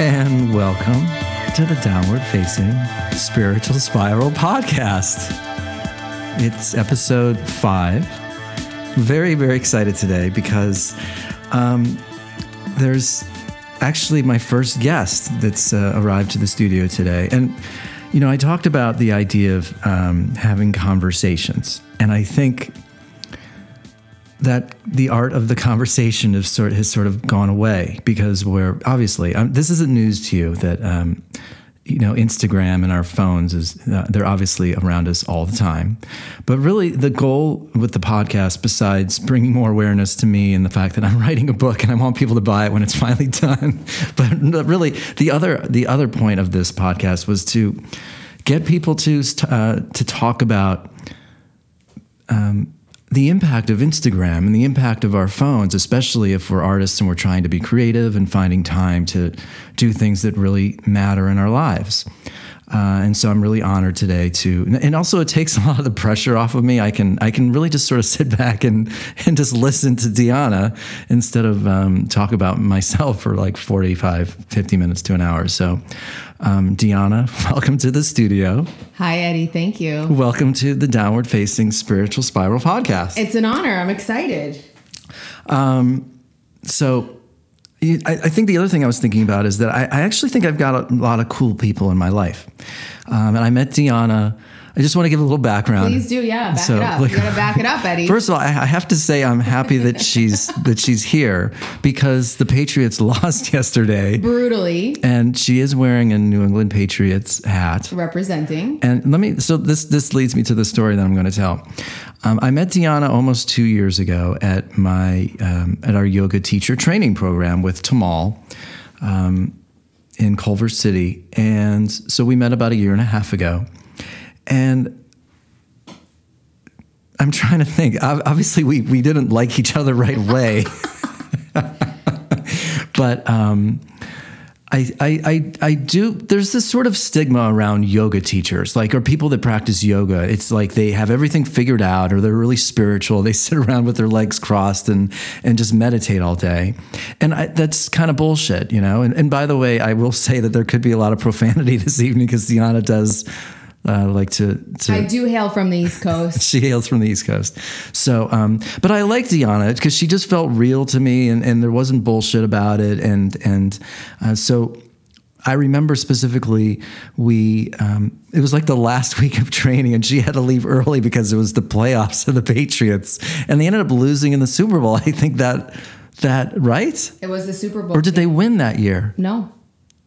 and welcome to the Downward Facing Spiritual Spiral podcast. It's episode five. Very, very excited today because um, there's actually my first guest that's uh, arrived to the studio today. And, you know, I talked about the idea of um, having conversations. And I think that the art of the conversation has sort has sort of gone away because we're obviously um, this isn't news to you that um, you know Instagram and our phones is uh, they're obviously around us all the time, but really the goal with the podcast, besides bringing more awareness to me and the fact that I'm writing a book and I want people to buy it when it's finally done, but really the other the other point of this podcast was to get people to uh, to talk about. Um, the impact of Instagram and the impact of our phones, especially if we're artists and we're trying to be creative and finding time to do things that really matter in our lives. Uh, and so I'm really honored today to, and also it takes a lot of the pressure off of me. I can I can really just sort of sit back and and just listen to Diana instead of um, talk about myself for like 45, 50 minutes to an hour. So, um, Diana, welcome to the studio. Hi, Eddie. Thank you. Welcome to the Downward Facing Spiritual Spiral podcast. It's an honor. I'm excited. Um, so I, think the other thing I was thinking about is that I, I, actually think I've got a lot of cool people in my life. Um, and I met Diana. I just want to give a little background. Please do, yeah. Back so, it up. Like, you gotta back it up, Eddie. First of all, I, I have to say I'm happy that she's that she's here because the Patriots lost yesterday brutally, and she is wearing a New England Patriots hat, representing. And let me. So this this leads me to the story that I'm going to tell. Um, I met Diana almost two years ago at my um, at our yoga teacher training program with Tamal um, in Culver City, and so we met about a year and a half ago, and I'm trying to think. Obviously, we we didn't like each other right away, but um, I, I, I, do. There's this sort of stigma around yoga teachers, like, or people that practice yoga. It's like they have everything figured out, or they're really spiritual. They sit around with their legs crossed and and just meditate all day, and I, that's kind of bullshit, you know. And, and by the way, I will say that there could be a lot of profanity this evening because Diana does uh, like to, to, I do hail from the East Coast. she hails from the East Coast. So, um, but I like Diana because she just felt real to me, and, and there wasn't bullshit about it, and and uh, so. I remember specifically, we um, it was like the last week of training, and she had to leave early because it was the playoffs of the Patriots, and they ended up losing in the Super Bowl. I think that that right. It was the Super Bowl, or did they win that year? No,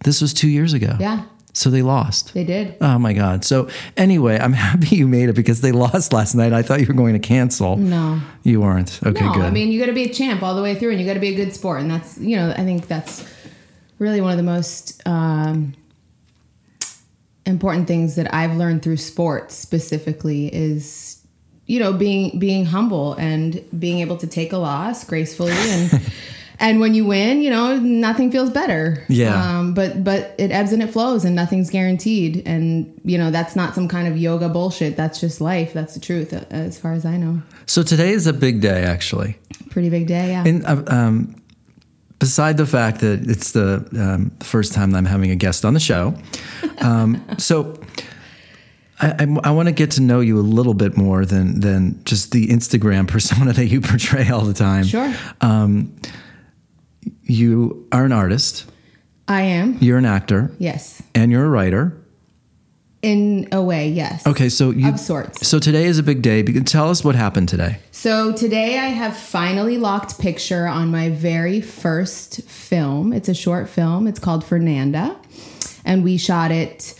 this was two years ago. Yeah. So they lost. They did. Oh my God. So anyway, I'm happy you made it because they lost last night. I thought you were going to cancel. No. You weren't. Okay, no, good. I mean, you got to be a champ all the way through and you got to be a good sport. And that's, you know, I think that's really one of the most um, important things that I've learned through sports specifically is you know being being humble and being able to take a loss gracefully and and when you win, you know, nothing feels better. Yeah. Um, but but it ebbs and it flows, and nothing's guaranteed. And you know, that's not some kind of yoga bullshit. That's just life. That's the truth, uh, as far as I know. So today is a big day, actually. Pretty big day, yeah. And uh, um, beside the fact that it's the um, first time that I'm having a guest on the show, um, so. I, I, I want to get to know you a little bit more than than just the Instagram persona that you portray all the time. Sure. Um, you are an artist. I am. You're an actor. Yes. And you're a writer. In a way, yes. Okay, so you of sorts. So today is a big day. Tell us what happened today. So today I have finally locked picture on my very first film. It's a short film. It's called Fernanda, and we shot it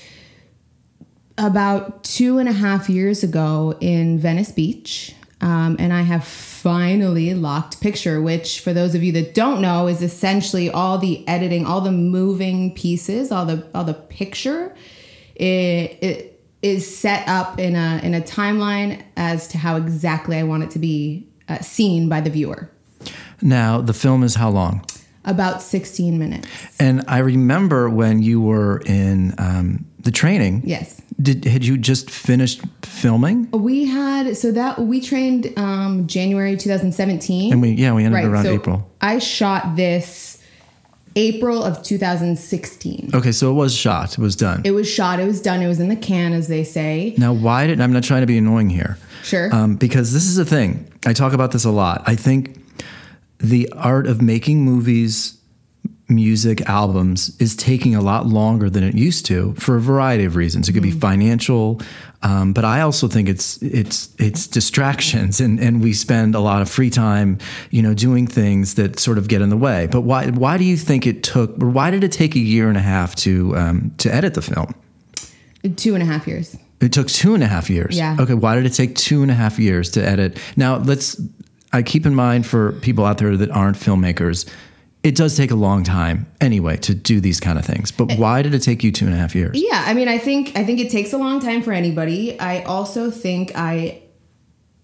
about two and a half years ago in Venice Beach. Um, and I have finally locked picture, which for those of you that don't know is essentially all the editing, all the moving pieces, all the all the picture. It, it is set up in a in a timeline as to how exactly I want it to be uh, seen by the viewer. Now, the film is how long? About 16 minutes. And I remember when you were in um, the training. Yes. Did had you just finished filming? We had so that we trained um, January 2017, and we yeah we ended right, around so April. I shot this April of 2016. Okay, so it was shot. It was done. It was shot. It was done. It was in the can, as they say. now, why did I'm not trying to be annoying here? Sure. Um, because this is a thing. I talk about this a lot. I think the art of making movies, music, albums is taking a lot longer than it used to for a variety of reasons. It could be financial, um, but I also think it's it's it's distractions, and and we spend a lot of free time, you know, doing things that sort of get in the way. But why why do you think it took, or why did it take a year and a half to um, to edit the film? Two and a half years. It took two and a half years. Yeah. Okay. Why did it take two and a half years to edit? Now let's. I keep in mind for people out there that aren't filmmakers, it does take a long time anyway to do these kind of things. But why did it take you two and a half years? Yeah, I mean, I think I think it takes a long time for anybody. I also think I,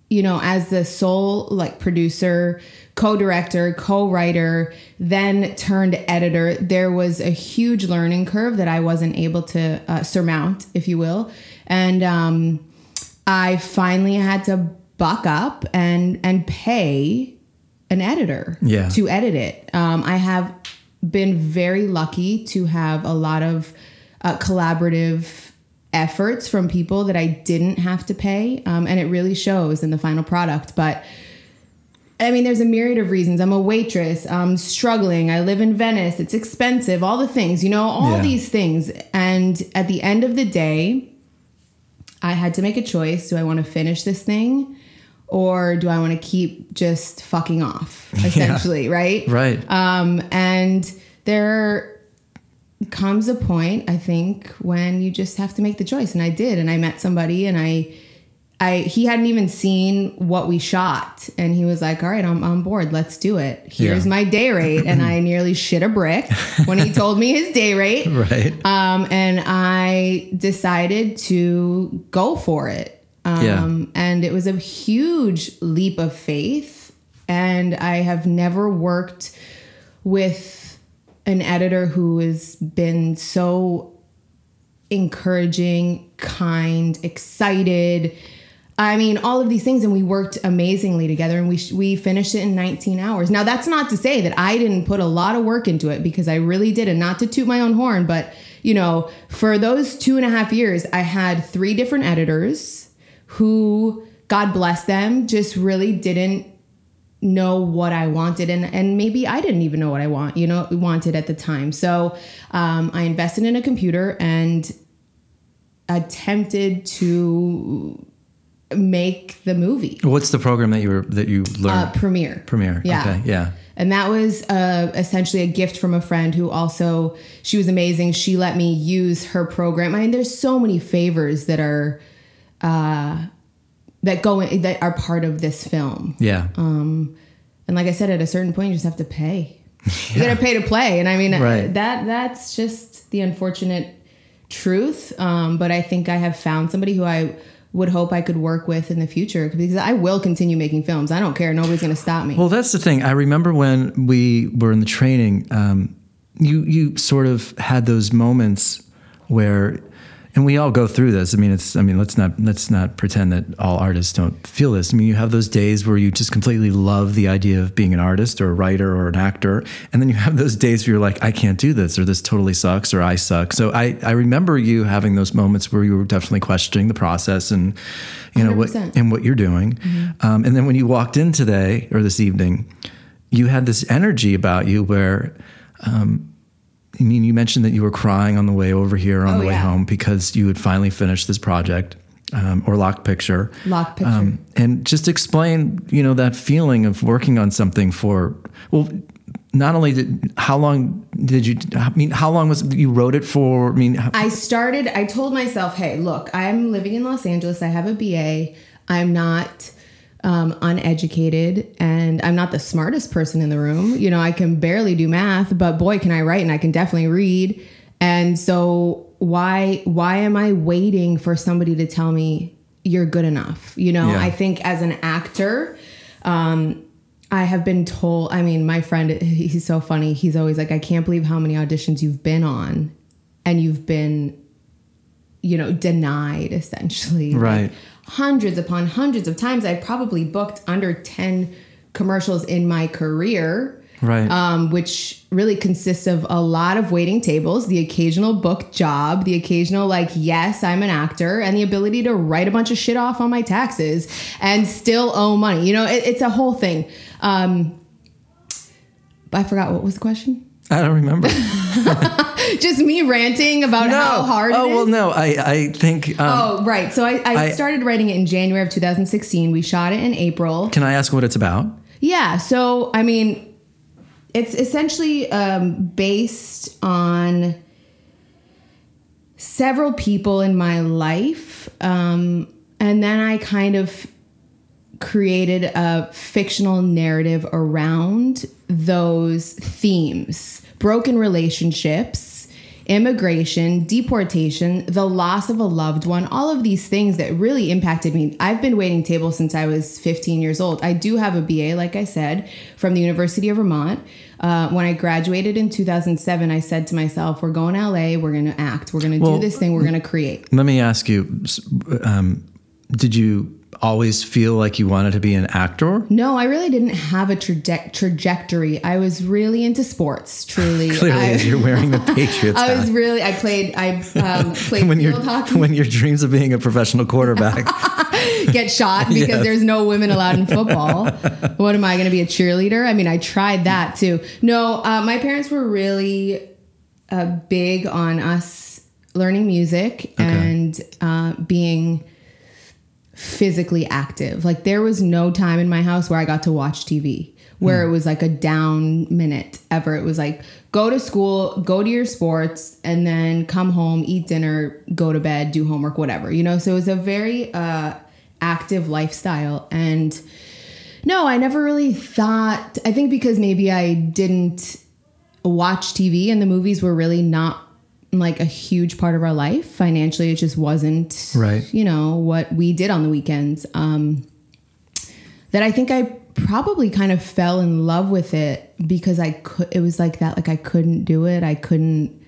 you know, as the sole like producer, co-director, co-writer, then turned editor, there was a huge learning curve that I wasn't able to uh, surmount, if you will, and um, I finally had to buck up and and pay an editor Yeah. to edit it. Um, I have been very lucky to have a lot of uh, collaborative efforts from people that I didn't have to pay, um, and it really shows in the final product. But I mean, there's a myriad of reasons. I'm a waitress. I'm struggling. I live in Venice. It's expensive. All the things, you know, all Yeah. these things. And at the end of the day, I had to make a choice. Do I want to finish this thing? Or do I want to keep just fucking off, essentially, right? Right. Um, and there comes a point, I think, when you just have to make the choice. And I did. And I met somebody and I, I, he hadn't even seen what we shot. And he was like, all right, I'm on board. Let's do it. Here's Yeah. my day rate. And I nearly shit a brick when he told me his day rate. right. Um, and I decided to go for it. Um, Yeah. And it was a huge leap of faith. And I have never worked with an editor who has been so encouraging, kind, excited. I mean, all of these things, and we worked amazingly together, and we sh- we finished it in 19 hours. Now, that's not to say that I didn't put a lot of work into it because I really did, and not to toot my own horn, but you know, for those two and a half years, I had three different editors who, God bless them, just really didn't know what I wanted and and maybe I didn't even know what I want you know wanted at the time so um, I invested in a computer and attempted to make the movie What's the program that you were that you uh, learned? Premiere Premiere. yeah Okay. Yeah. and that was uh, essentially a gift from a friend who also she was amazing she let me use her program I mean there's so many favors that are uh, that go in, that are part of this film Yeah. Um, and like I said, at a certain point, you just have to pay. You gotta pay to play, and I mean Right. that that's just the unfortunate truth. Um, but I think I have found somebody who I would hope I could work with in the future because I will continue making films. I don't care; nobody's gonna stop me. Well, that's the thing. I remember when we were in the training, um, you you sort of had those moments where, and we all go through this. I mean, it's. I mean, let's not let's not pretend that all artists don't feel this. I mean, you have those days where you just completely love the idea of being an artist or a writer or an actor, and then you have those days where you're like, I can't do this, or this totally sucks, or I suck. So I I remember you having those moments where you were definitely questioning the process and, you know what 100%. and what you're doing. Um, and then when you walked in today or this evening, you had this energy about you where, um, I mean, you mentioned that you were crying on the way over here on Oh, the way yeah. home because you had finally finished this project um, or Lock Picture. Lock Picture. Um, and just explain, you know, that feeling of working on something for, well, not only did, how long did you, I mean, how long was, you wrote it for, I mean, how, I started, I told myself, hey, look, I'm living in Los Angeles. I have a BA. I'm not um, uneducated and I'm not the smartest person in the room. You know, I can barely do math, but boy, can I write and I can definitely read. And so why why am I waiting for somebody to tell me you're good enough? You know, Yeah. I think as an actor, um, I have been told, I mean, my friend, he's so funny. He's always like, I can't believe how many auditions you've been on and you've been, you know, denied essentially. Like, Right. Hundreds upon hundreds of times. I probably booked under 10 commercials in my career. Right. um, which really consists of a lot of waiting tables, the occasional book job, the occasional, like, yes, I'm an actor, and the ability to write a bunch of shit off on my taxes and still owe money. You know, it, it's a whole thing. Um, I forgot what was the question. I don't remember. Just me ranting about how hard oh it is. well, no. I I think. Um, Oh, right. So I, I, I- started writing it in January of 2016. We shot it in April. Can I ask what it's about? Yeah. So, I mean, it's essentially um, based on several people in my life. Um, and then I kind of created a fictional narrative around those themes broken relationships, immigration, deportation, the loss of a loved one, all of these things that really impacted me. I've been waiting tables since I was 15 years old. I do have a BA, like I said, from the University of Vermont. Uh, when I graduated in 2007, I said to myself, We're going to LA, we're going to act, we're going to Well, do this thing, we're going to create. Let me ask you. Um, did you always feel like you wanted to be an actor? No, I really didn't have a traje- trajectory. I was really into sports, truly. Clearly, I, you're wearing the Patriots I was really, I played, I um, played when field hockey, when your dreams of being a professional quarterback. get shot because Yes. there's no women allowed in football. what am I going to be a cheerleader? I mean, I tried that too. No, uh, my parents were really uh, big on us learning music and uh, being physically active. Like there was no time in my house where I got to watch TV where it was like a down minute ever. It was like go to school, go to your sports, and then come home, eat dinner, go to bed, do homework, whatever. You know, so it was a very uh, active lifestyle. And no, I never really thought. I think because maybe I didn't watch TV and the movies were really not like a huge part of our life financially. It just wasn't Right. You know what we did on the weekends. Um, that I think I probably kind of fell in love with it because I could. It was like that. Like I couldn't do it. I couldn't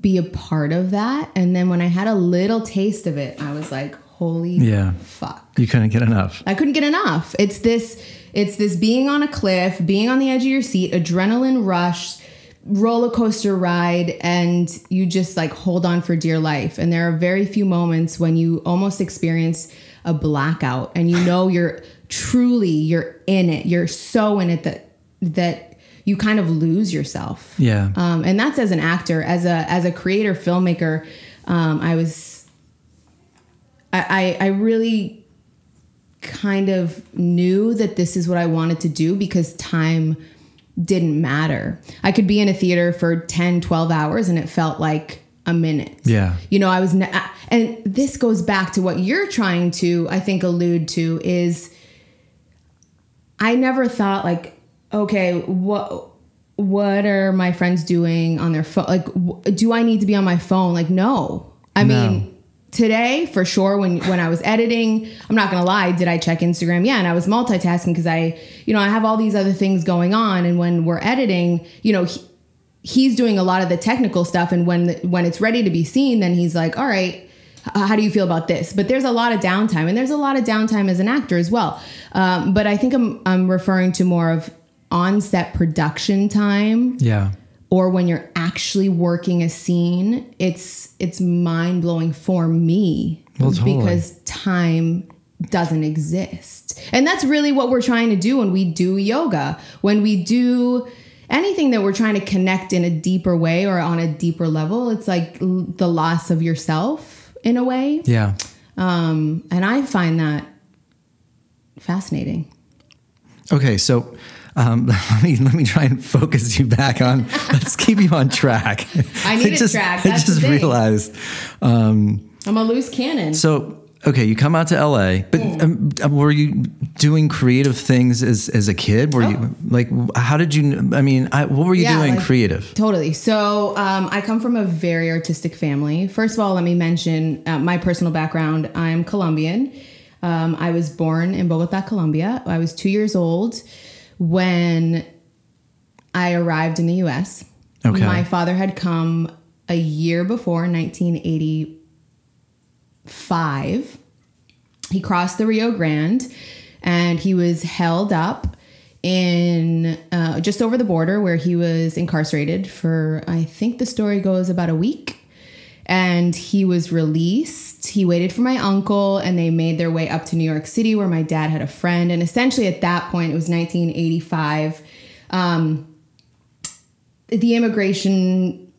be a part of that. And then when I had a little taste of it, I was like, "Holy Yeah. fuck!" You couldn't get enough. I couldn't get enough. It's this it's this being on a cliff, being on the edge of your seat, adrenaline rush, roller coaster ride and you just like hold on for dear life. And there are very few moments when you almost experience a blackout and you know you're truly you're in it. You're so in it that that you kind of lose yourself. Yeah. Um, and that's as an actor, as a as a creator, filmmaker. Um, I was, I, I I really kind of knew that this is what I wanted to do because time didn't matter. I could be in a theater for 10, 12 hours and it felt like a minute. Yeah. You know, I was, ne- and this goes back to what you're trying to, I think, allude to is I never thought like, okay, what what are my friends doing on their phone? Like, w- do I need to be on my phone? Like, no. I No. mean, today for sure. When when I was editing, I'm not gonna lie. Did I check Instagram? Yeah, and I was multitasking because I, you know, I have all these other things going on. And when we're editing, you know. He, He's doing a lot of the technical stuff, and when when it's ready to be seen, then he's like, "All right, how do you feel about this?" But there's a lot of downtime, and there's a lot of downtime as an actor as well. Um, but I think I'm I'm referring to more of on-set production time Yeah. Or when you're actually working a scene. It's it's mind-blowing for me Well, totally. because time doesn't exist. And that's really what we're trying to do when we do yoga. When we do anything that we're trying to connect in a deeper way or on a deeper level, it's like l- the loss of yourself in a way. Yeah. Um, and I find that fascinating. Okay, so um, let me let me try and focus you back on. Let's keep you on track. I need a just, track, I that's the just realized. Um, I'm a loose cannon. so okay, you come out to LA, but Hmm. um, were you doing creative things as as a kid? Were you like how did you? I mean, I, what were you Oh. Yeah, doing like- creative? Totally. So um, I come from a very artistic family. First of all, let me mention uh, my personal background. I'm Colombian. Um, I was born in Bogota, Colombia. I was two years old when I arrived in the U.S. Okay. My father had come a year before, 1985. He crossed the Rio Grande and he was held up in uh, just over the border where he was incarcerated for, I think the story goes about a week. And he was released. He waited for my uncle, and they made their way up to New York City where my dad had a friend. And essentially, at that point, it was 1985. Um, the immigration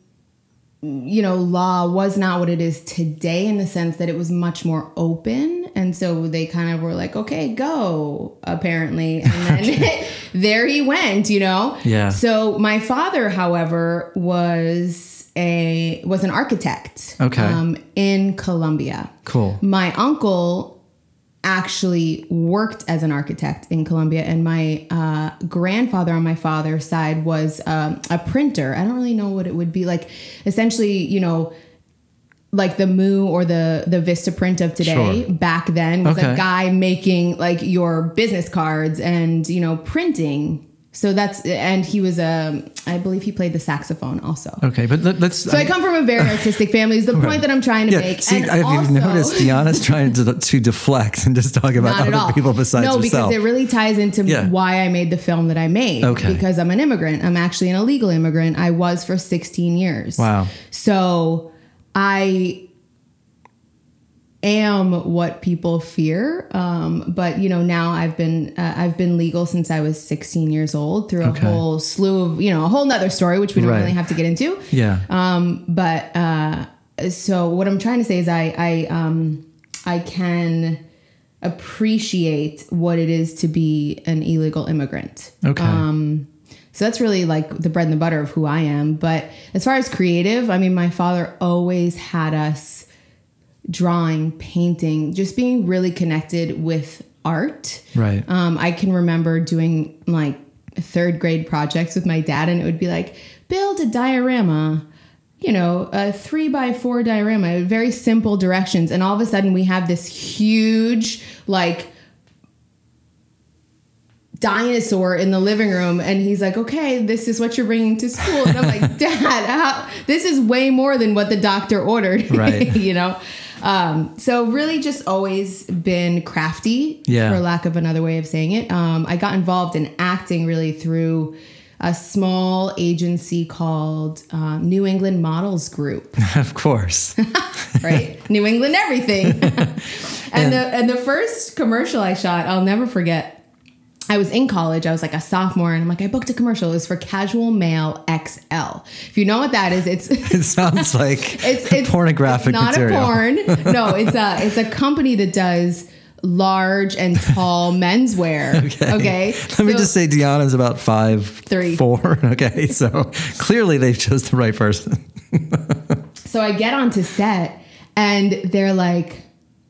you know, law was not what it is today in the sense that it was much more open. And so they kind of were like, okay, go, apparently. And then there he went, you know? Yeah. So my father, however, was a was an architect Okay. um, in Colombia. Cool. My uncle actually worked as an architect in Colombia, and my uh, grandfather on my father's side was um, a printer. I don't really know what it would be like. Essentially, you know, like the Moo or the the Vistaprint of today. Sure. Back then was Okay. a guy making like your business cards and you know printing. So that's and he was a I believe he played the saxophone also. Okay, but let, let's. So I um, come from a very artistic family. Is the point that I'm trying to yeah, make? see, and I've also, noticed Diana's trying to, to deflect and just talk about other all. people besides no, herself. because it really ties into Yeah. why I made the film that I made. Okay. Because I'm an immigrant. I'm actually an illegal immigrant. I was for 16 years. Wow. So I am what people fear. Um, but you know, now I've been uh, I've been legal since I was 16 years old through a Okay. whole slew of you know a whole nother story, which we don't Right. really have to get into. yeah. Um, but uh, so what I'm trying to say is I I um I can appreciate what it is to be an illegal immigrant. okay. Um, so that's really like the bread and the butter of who I am. But as far as creative, I mean, my father always had us drawing, painting, just being really connected with art. right. Um, I can remember doing like third grade projects with my dad, and it would be like, build a diorama, you know, a three by four diorama, very simple directions. And all of a sudden, we have this huge, like, dinosaur in the living room and he's like okay this is what you're bringing to school and i'm like dad how, this is way more than what the doctor ordered Right. you know um, so really just always been crafty Yeah. for lack of another way of saying it um, i got involved in acting really through a small agency called um, new england models group of course. right? New England everything. and, the and the first commercial I shot, I'll never forget. I was in college. I was like a sophomore, and I'm like, I booked a commercial. It was for Casual Male XL. If you know what that is, it's It sounds like it's, it's pornographic it's not material. a porn. No, it's a it's a company that does large and tall menswear. Okay. Let me just say Diana's about five three four. Okay, so clearly they've chose the right person. So I get onto set and they're like,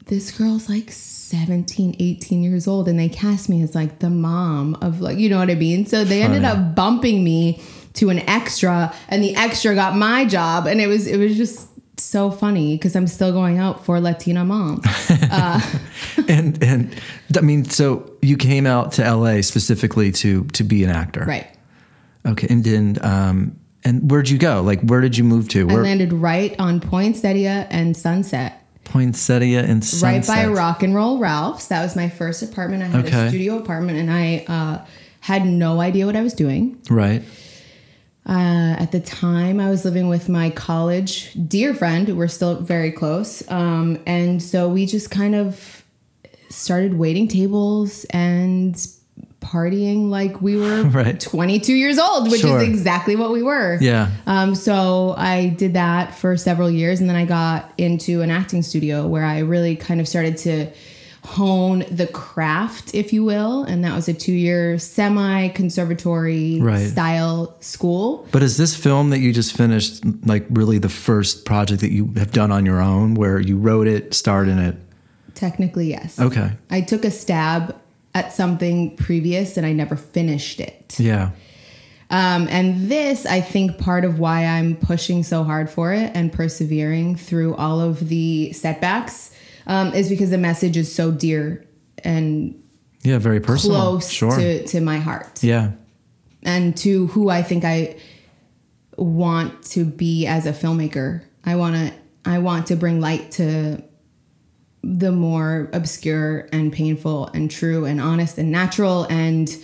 this girl's like 17, 18 years old. And they cast me as like the mom of like, you know what I mean? So they ended up bumping me to an extra and the extra got my job. And it was, it was just so funny because I'm still going out for Latina mom. and and I mean, so you came out to LA specifically to to be an actor, right. Okay, and then um and where'd you go? Like, where did you move to? I landed right on Poinsettia and Sunset. Poinsettia and right by Rock and Roll Ralph's. That was my first apartment. I had Okay. a studio apartment, and I uh, had no idea what I was doing. Right. Uh, at the time, I was living with my college dear friend. We're still very close, um, and so we just kind of started waiting tables and partying like we were Right. 22 years old, which Sure. is exactly what we were. Yeah. Um, so I did that for several years, and then I got into an acting studio where I really kind of started to hone the craft, if you will, and that was a two-year semi-conservatory Right. style school. But is this film that you just finished like really the first project that you have done on your own, where you wrote it, starred in it? Technically, yes. Okay. I took a stab at something previous, and I never finished it. Yeah. Um, and this, I think, part of why I'm pushing so hard for it and persevering through all of the setbacks um, is because the message is so dear and Yeah. Very personal. close Sure. to, to my heart yeah. and to who I think I want to be as a filmmaker. I want to I want to bring light to the more obscure and painful and true and honest and natural and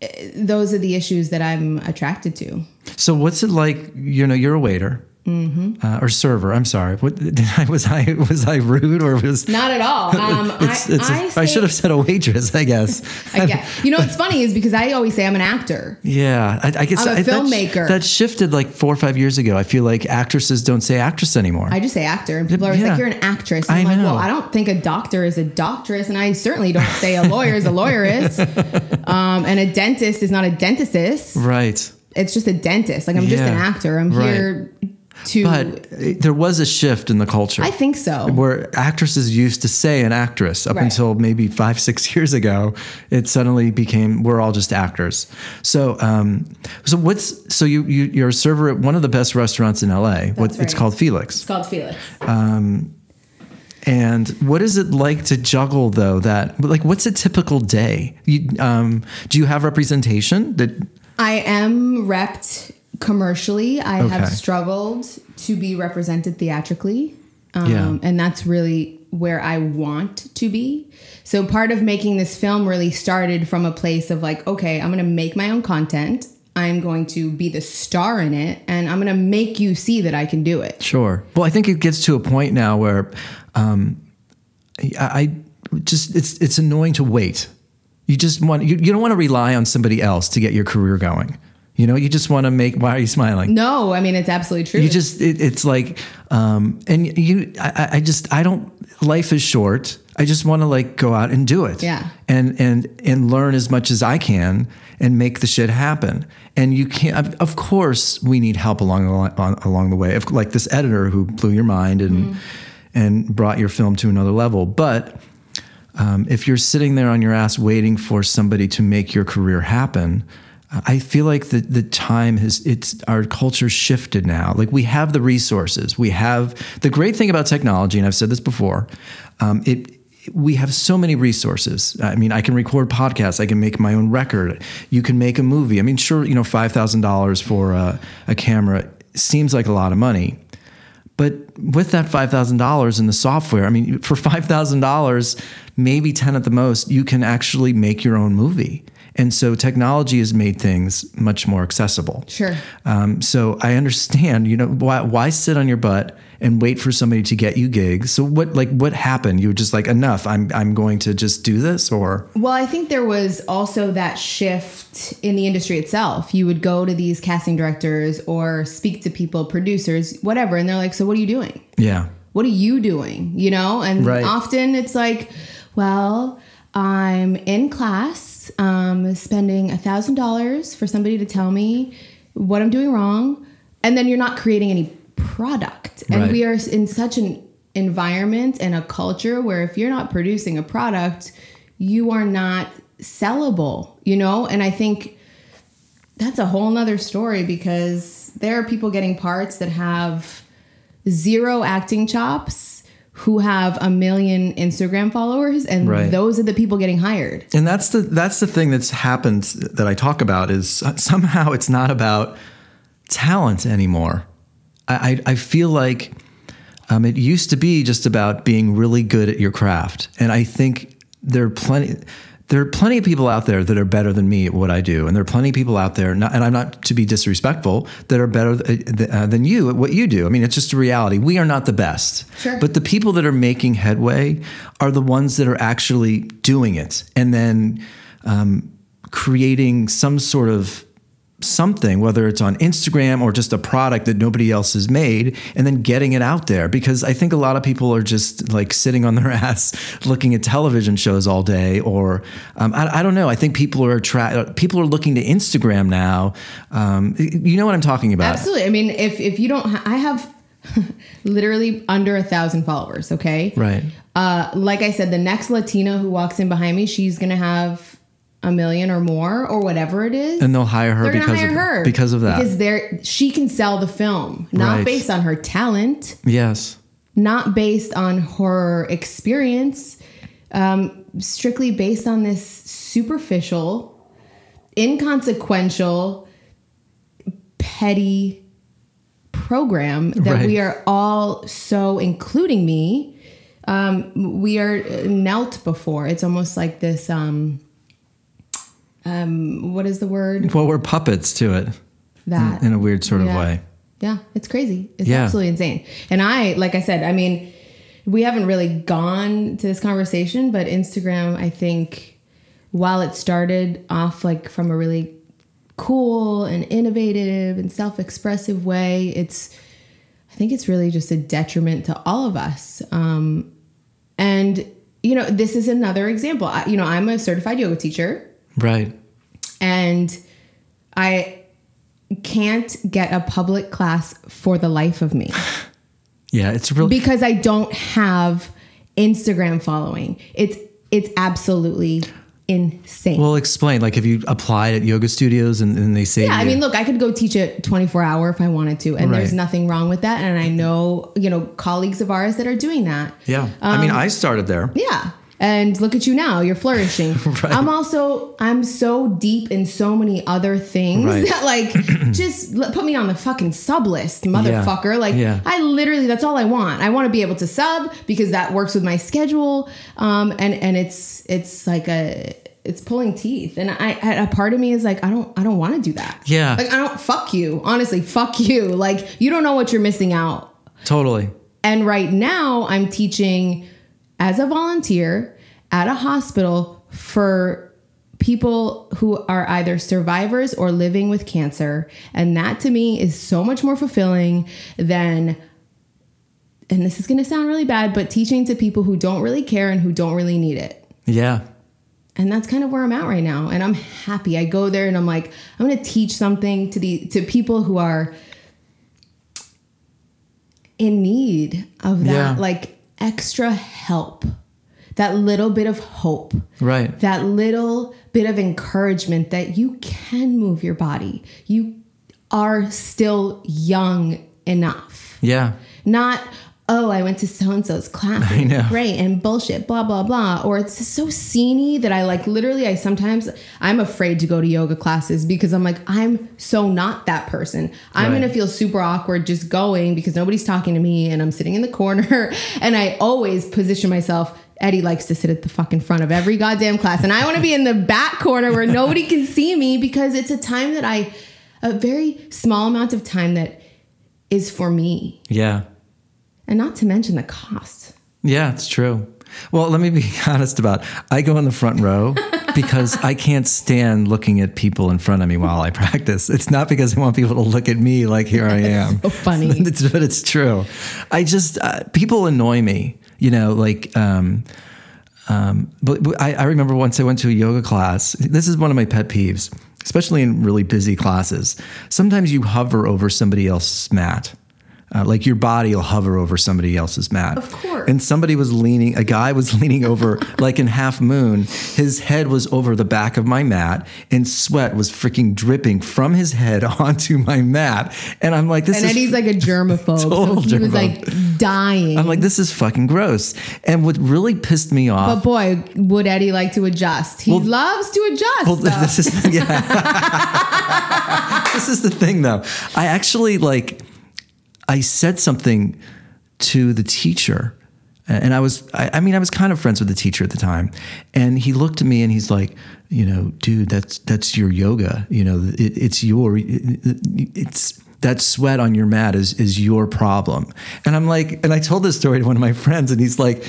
eh, those are the issues that I'm attracted to. So what's it like, you know, you're a waiter uh, or server. I'm sorry. What did I, was I was I rude or was Not at all. Um, it's, I, it's a- I I say- should have said a waitress. I guess. I get. You know what's funny is because I always say I'm an actor. Yeah, I, I guess I'm a I- filmmaker. That, shifted like four or five years ago. I feel like actresses don't say actress anymore. I just say actor, and people are Yeah. like, "You're an actress." And I I'm like, know. "Well, I don't think a doctor is a doctress, and I certainly don't say a lawyer is a lawyerist, um, and a dentist is not a dentist. right. It's just a dentist. Like I'm just an actor. I'm Right. here to. But there was a shift in the culture. I think so. where actresses used to say an actress up Right. until maybe five six years ago it suddenly became we're all just actors so um so what's so you, you you're a server at one of the best restaurants in la what it's called felix It's called Felix. Um and what is it like to juggle though that like what's a typical day you um do you have representation that I am repped commercially. I Okay. have struggled to be represented theatrically. Um, Yeah. And that's really where I want to be. So part of making this film really started from a place of like, okay, I'm going to make my own content. I'm going to be the star in it and I'm going to make you see that I can do it. Sure. Well, I think it gets to a point now where um, I, I just it's it's annoying to wait. You just want you, you don't want to rely on somebody else to get your career going. You know, you just want to make. Why are you smiling? No, I mean, it's absolutely true. You just it, it's like, um, and you I, I- just I don't. Life is short. I just want to like go out and do it. Yeah. And and and learn as much as I can and make the shit happen. And you can't. of- course, we need help along the along the way. Of- Like this editor who blew your mind and and brought your film to another level. But um, if you're sitting there on your ass waiting for somebody to make your career happen, I feel like the the time has it's our culture shifted now. Like we have the resources, we have the great thing about technology, and I've said this before. Um, it we have so many resources. I mean, I can record podcasts. I can make my own record. You can make a movie. I mean, sure, you know, five thousand dollars for a, a camera seems like a lot of money, but with that five thousand dollars in the software, I mean, for five thousand dollars, maybe ten at the most, you can actually make your own movie. And so technology has made things much more accessible. Sure. Um, so I understand. You know, why why sit on your butt and wait for somebody to get you gigs? So what like what happened? You were just like enough. I'm I'm going to just do this, or Well, I think there was also that shift in the industry itself. You would go to these casting directors or speak to people, producers, whatever, and they're like, "So what are you doing? yeah, What are you doing?" You know, and Right. often it's like, "Well, I'm in class, um, spending a thousand dollars for somebody to tell me what I'm doing wrong, and then you're not creating any product." And Right. we are in such an environment and a culture where if you're not producing a product, you are not sellable, you know? And I think that's a whole nother story because there are people getting parts that have zero acting chops who have a million Instagram followers and Right. those are the people getting hired. and that's the that's the thing that's happened that I talk about is somehow it's not about talent anymore. I I, I feel like um, it used to be just about being really good at your craft, and I think there are plenty. There are plenty of people out there that are better than me at what I do, and there are plenty of people out there, not, and I'm not to be disrespectful, that are better th- uh, than you at what you do. I mean, it's just a reality. We are not the best, Sure. but the people that are making headway are the ones that are actually doing it, and then um, creating some sort of something, whether it's on Instagram or just a product that nobody else has made, and then getting it out there. Because I think a lot of people are just like sitting on their ass looking at television shows all day, or um, I, I don't know. I think people are attra- people are looking to Instagram now. Um, you know what I'm talking about? Absolutely. I mean, if if you don't ha- I have literally under a thousand followers, okay? Right. Uh, like I said, the next Latina who walks in behind me, she's gonna have a million or more or whatever it is. And they'll hire her because hire of her because of that. Because they're she can sell the film, not Right. based on her talent, yes. not based on her experience, um, strictly based on this superficial, inconsequential, petty program that Right. we are all so, including me, um, we are knelt before. It's almost like this. Um, um, what is the word? Well, we're puppets to it That in a weird sort of way. Yeah, it's crazy. It's Yeah. absolutely insane. And I, like I said, I mean, we haven't really gone to this conversation, but Instagram, I think, while it started off like from a really cool and innovative and self-expressive way, it's, I think it's really just a detriment to all of us. Um, and you know, this is another example. I, you know, I'm a certified yoga teacher Right. and I can't get a public class for the life of me Yeah, it's really because I don't have Instagram following. It's it's absolutely insane. well explain. Like if you applied at yoga studios and, and they say yeah, I mean, look, I could go teach a 24 hour if I wanted to, and there's nothing wrong with that. And I know, you know, colleagues of ours that are doing that. Yeah. I Um, mean I started there. Yeah. And look at you now, you're flourishing. Right. I'm also I'm so deep in so many other things Right. that like just put me on the fucking sub list, motherfucker. Like Yeah. I literally that's all I want. I want to be able to sub because that works with my schedule. Um and and it's it's like a it's pulling teeth. And I a part of me is like I don't I don't want to do that. Yeah. Like I don't fuck you. Honestly, fuck you. Like you don't know what you're missing out. Totally. And right now, I'm teaching as a volunteer at a hospital for people who are either survivors or living with cancer. And that to me is so much more fulfilling than, and this is going to sound really bad, but teaching to people who don't really care and who don't really need it. Yeah. And that's kind of where I'm at right now. And I'm happy. I go there and I'm like, I'm going to teach something to the to people who are in need of that Yeah. like extra help. That little bit of hope. Right. That little bit of encouragement that you can move your body. You are still young enough Yeah. not oh i went to so and so's class I know. great and bullshit blah blah blah or it's so sceney that i like literally i sometimes i'm afraid to go to yoga classes because i'm like i'm so not that person i'm Right. gonna feel super awkward just going because nobody's talking to me and i'm sitting in the corner and i always position myself Eddie likes to sit at the fucking front of every goddamn class, and I want to be in the back corner where nobody can see me because it's a time that I, a very small amount of time that is for me. Yeah. And not to mention the cost. Yeah, it's true. Well, let me be honest about I go in the front row because I can't stand looking at people in front of me while I practice. It's not because I want people to look at me like here I am. so funny. it's, but it's true. I just uh, people annoy me. You know, like um, um, but, but I, I remember once I went to a yoga class. This is one of my pet peeves, especially in really busy classes. Sometimes you hover over somebody else's mat. Uh, like your body will hover over somebody else's mat. Of course. And somebody was leaning, a guy was leaning over, like in half moon. His head was over the back of my mat, and sweat was freaking dripping from his head onto my mat. And I'm like, this And is. Eddie's like a germaphobe. so he was like dying. I'm like, this is fucking gross. And what really pissed me off. but boy, would Eddie like to adjust. He loves to adjust. Well, though. this is yeah. this is the thing, though. I actually like. I said something to the teacher, and I was. I, I mean, I was kind of friends with the teacher at the time, and he looked at me and he's like, you know, dude, that's that's your yoga. You know, it, it's your. It, it's that sweat on your mat is is your problem. And I'm like, and I told this story to one of my friends, and he's like.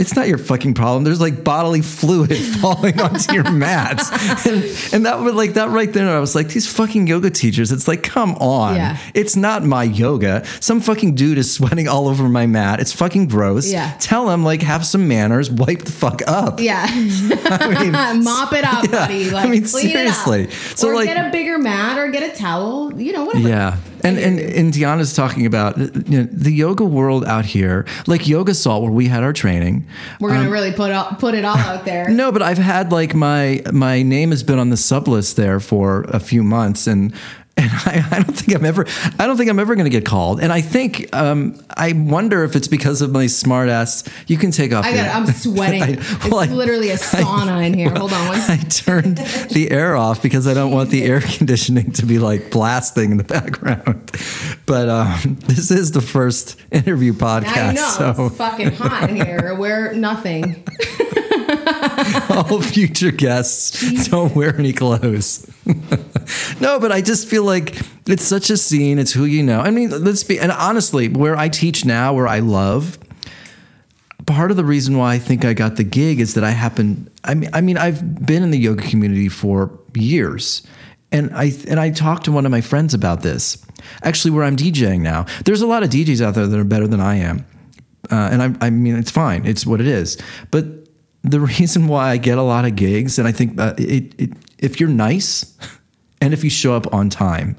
It's not your fucking problem. There's like bodily fluid falling onto your mats. And, and that was like that right there. I was like, these fucking yoga teachers, it's like, come on. Yeah. It's not my yoga. Some fucking dude is sweating all over my mat. It's fucking gross. Yeah. Tell him, like, have some manners, wipe the fuck up. yeah. I mean, Mop it up, buddy. Like, I mean, clean seriously. So, or like- get a bigger mat or get a towel. You know, whatever. Yeah. And, and and Diana's talking about uh, you know, the yoga world out here, like Yoga Salt, where we had our training. We're gonna um, really put all, put it all out there. No, but I've had like my my name has been on the sub list there for a few months, and and I, I don't think I'm ever I don't think I'm ever going to get called. And I think um, I wonder if it's because of my smart ass. You can take off. I got. I'm sweating. I- it's I- literally a sauna in here. Hold on one I turned the air off because I don't want the air conditioning to be like blasting in the background. But um, this is the first interview podcast, I know so it's fucking hot in here. We're nothing. all future guests don't wear any clothes. no, but I just feel like it's such a scene. It's who you know. I mean, let's be, and honestly, where I teach now, where I love, part of the reason why I think I got the gig is that I happen. I mean, I mean, I've been in the yoga community for years, and I and I talked to one of my friends about this. Actually, where I'm DJing now, there's a lot of DJs out there that are better than I am, uh, and I, I mean, it's fine. It's what it is. But the reason why I get a lot of gigs, and I think it, it if you're nice, and if you show up on time,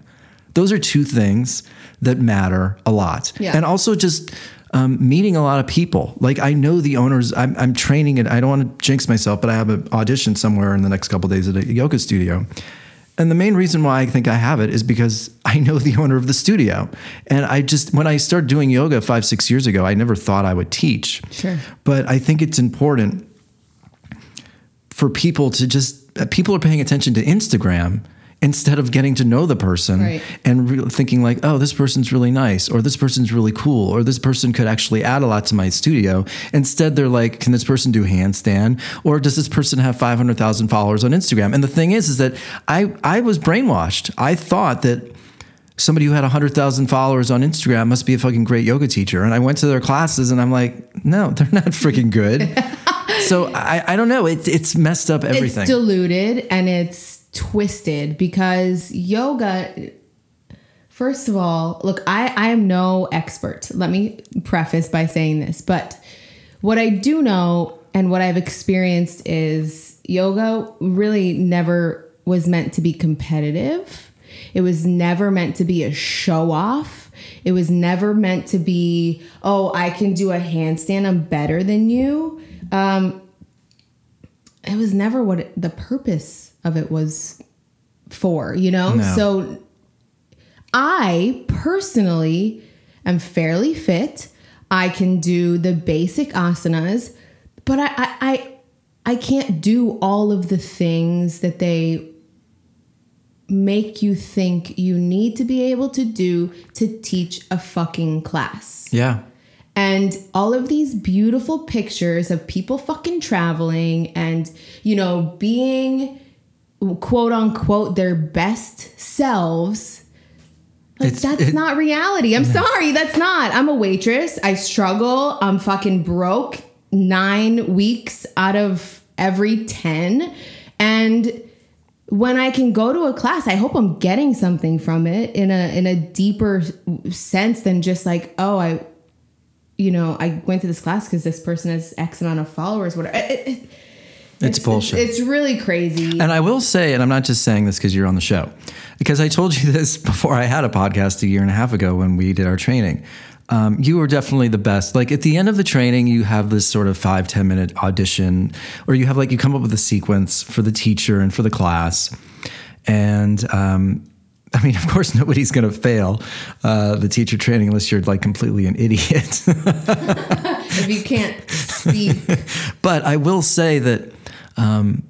those are two things that matter a lot. Yeah. And also just um, meeting a lot of people. Like I know the owners. I'm, I'm training it. I don't want to jinx myself, but I have an audition somewhere in the next couple days at a yoga studio. And the main reason why I think I have it is because I know the owner of the studio. And I just, when I started doing yoga five, six years ago, I never thought I would teach. Sure. But I think it's important for people to just, people are paying attention to Instagram instead of getting to know the person Right. and re- thinking like, oh, this person's really nice, or this person's really cool, or this person could actually add a lot to my studio. Instead, they're like, can this person do handstand, or does this person have five hundred thousand followers on Instagram? And the thing is, is that I I was brainwashed. I thought that somebody who had 100,000 followers on Instagram must be a fucking great yoga teacher. And I went to their classes and I'm like, no, they're not freaking good. so I, I don't know. It, it's messed up everything. It's diluted and it's twisted because yoga. First of all, look, I, I am no expert. Let me preface by saying this, but what I do know and what I've experienced is yoga really never was meant to be competitive. It was never meant to be a show off. It was never meant to be, oh, I can do a handstand, I'm better than you. Um, it was never what it, the purpose of it was for, you know? No. So I personally am fairly fit. I can do the basic asanas, but I, I, I, I can't do all of the things that they make you think you need to be able to do to teach a fucking class. yeah. And all of these beautiful pictures of people fucking traveling and, you know, being quote unquote their best selves. Like, It's- that's it- not reality. I'm sorry, that's not. I'm a waitress. I struggle. I'm fucking broke nine weeks out of every 10. And when I can go to a class, I hope I'm getting something from it in a in a deeper sense than just like, oh, I you know, I went to this class because this person has X amount of followers, whatever. It- it- It's, bullshit. It's, really crazy. And I will say, and I'm not just saying this because you're on the show, because I told you this before I had a podcast a year and a half ago when we did our training. Um, you were definitely the best. Like at the end of the training, you have this sort of five ten minute audition, or you have like, you come up with a sequence for the teacher and for the class. And, um, I mean, of course, nobody's going to fail uh, the teacher training unless you're like completely an idiot. if you can't speak, but I will say that um,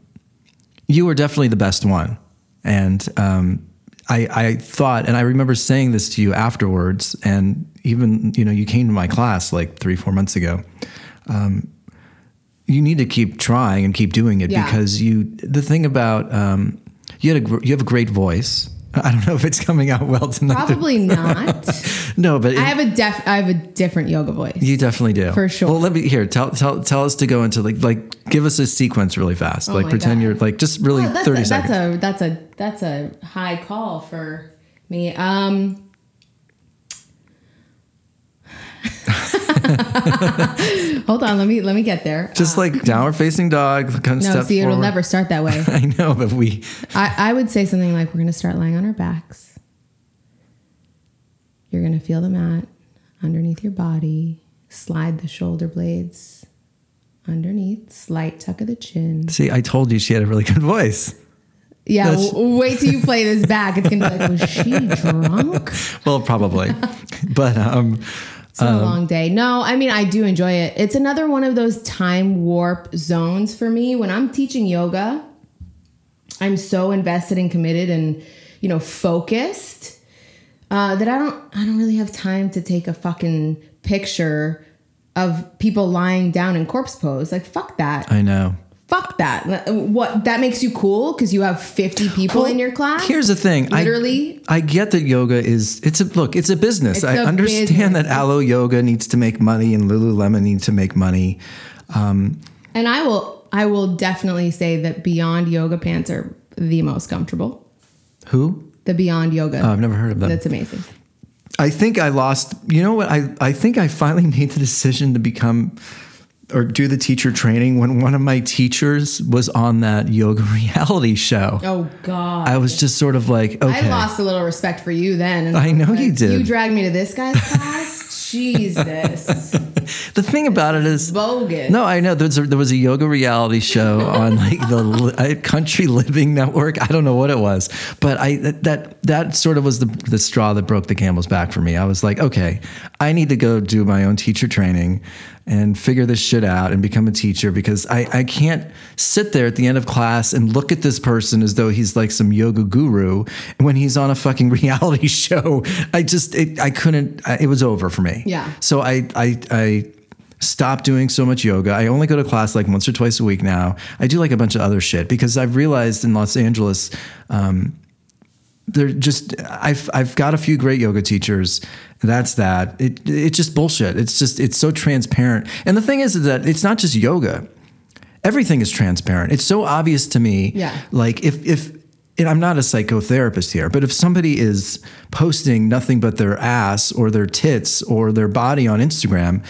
you were definitely the best one, and um, I, I thought, and I remember saying this to you afterwards, and even you know you came to my class like three four months ago. Um, you need to keep trying and keep doing it Yeah. because you. The thing about um, you had a you have a great voice. I don't know if it's coming out well tonight. probably not. no, but it- I have a def. I have a different yoga voice. you definitely do. For sure. Well, let me here. Tell tell tell us to go into like like give us a sequence really fast. like Oh my pretend God. you're like just really Oh, thirty a, seconds. That's a that's a that's a high call for me. Um. Hold on, let me let me get there. just like downward facing dog. Kind of no, see, it'll never start that way. I know, but we. I, I would say something like, we're going to start lying on our backs. You're going to feel the mat underneath your body, slide the shoulder blades underneath, slight tuck of the chin. See, I told you she had a really good voice. Yeah, w- wait till you play this back. It's going to be like, was she drunk? Well, probably, but um, It's been a long day. No, I mean, I do enjoy it. It's another one of those time warp zones for me. When I'm teaching yoga, I'm so invested and committed and, you know, focused uh, that I don't, I don't really have time to take a fucking picture of people lying down in corpse pose. Like, fuck that. I know. Fuck that. Uh, what that makes you cool because you have 50 people Well, in your class? Here's the thing. Literally. I, I get that yoga is it's a look, it's a business. It's I a understand business. that Alo Yoga needs to make money and Lululemon needs to make money. Um, and I will I will definitely say that Beyond Yoga pants are the most comfortable. Who? The Beyond Yoga. Oh, I've never heard of that. That's amazing. I think I lost. You know what? I I think I finally made the decision to become or do the teacher training when one of my teachers was on that yoga reality show. Oh God. I was just sort of like, okay. I lost a little respect for you then. I know was you did. You dragged me to this guy's class. Jesus, the thing about it is, bogus. No, I know. There was a, there was a yoga reality show on like the li- uh, Country Living Network. I don't know what it was, but I that that, that sort of was the the straw that broke the camel's back for me. I was like, okay, I need to go do my own teacher training and figure this shit out and become a teacher because I I can't sit there at the end of class and look at this person as though he's like some yoga guru when he's on a fucking reality show. I just it, I couldn't. It was over for me. Yeah. So I I I stopped doing so much yoga. I only go to class like once or twice a week now. I do like a bunch of other shit because I've realized in Los Angeles, um, they're just I've I've got a few great yoga teachers. That's that. It it's just bullshit. It's just it's so transparent. And the thing is, is that it's not just yoga. Everything is transparent. It's so obvious to me. Yeah. Like if if and I'm not a psychotherapist here, but if somebody is posting nothing but their ass or their tits or their body on Instagram,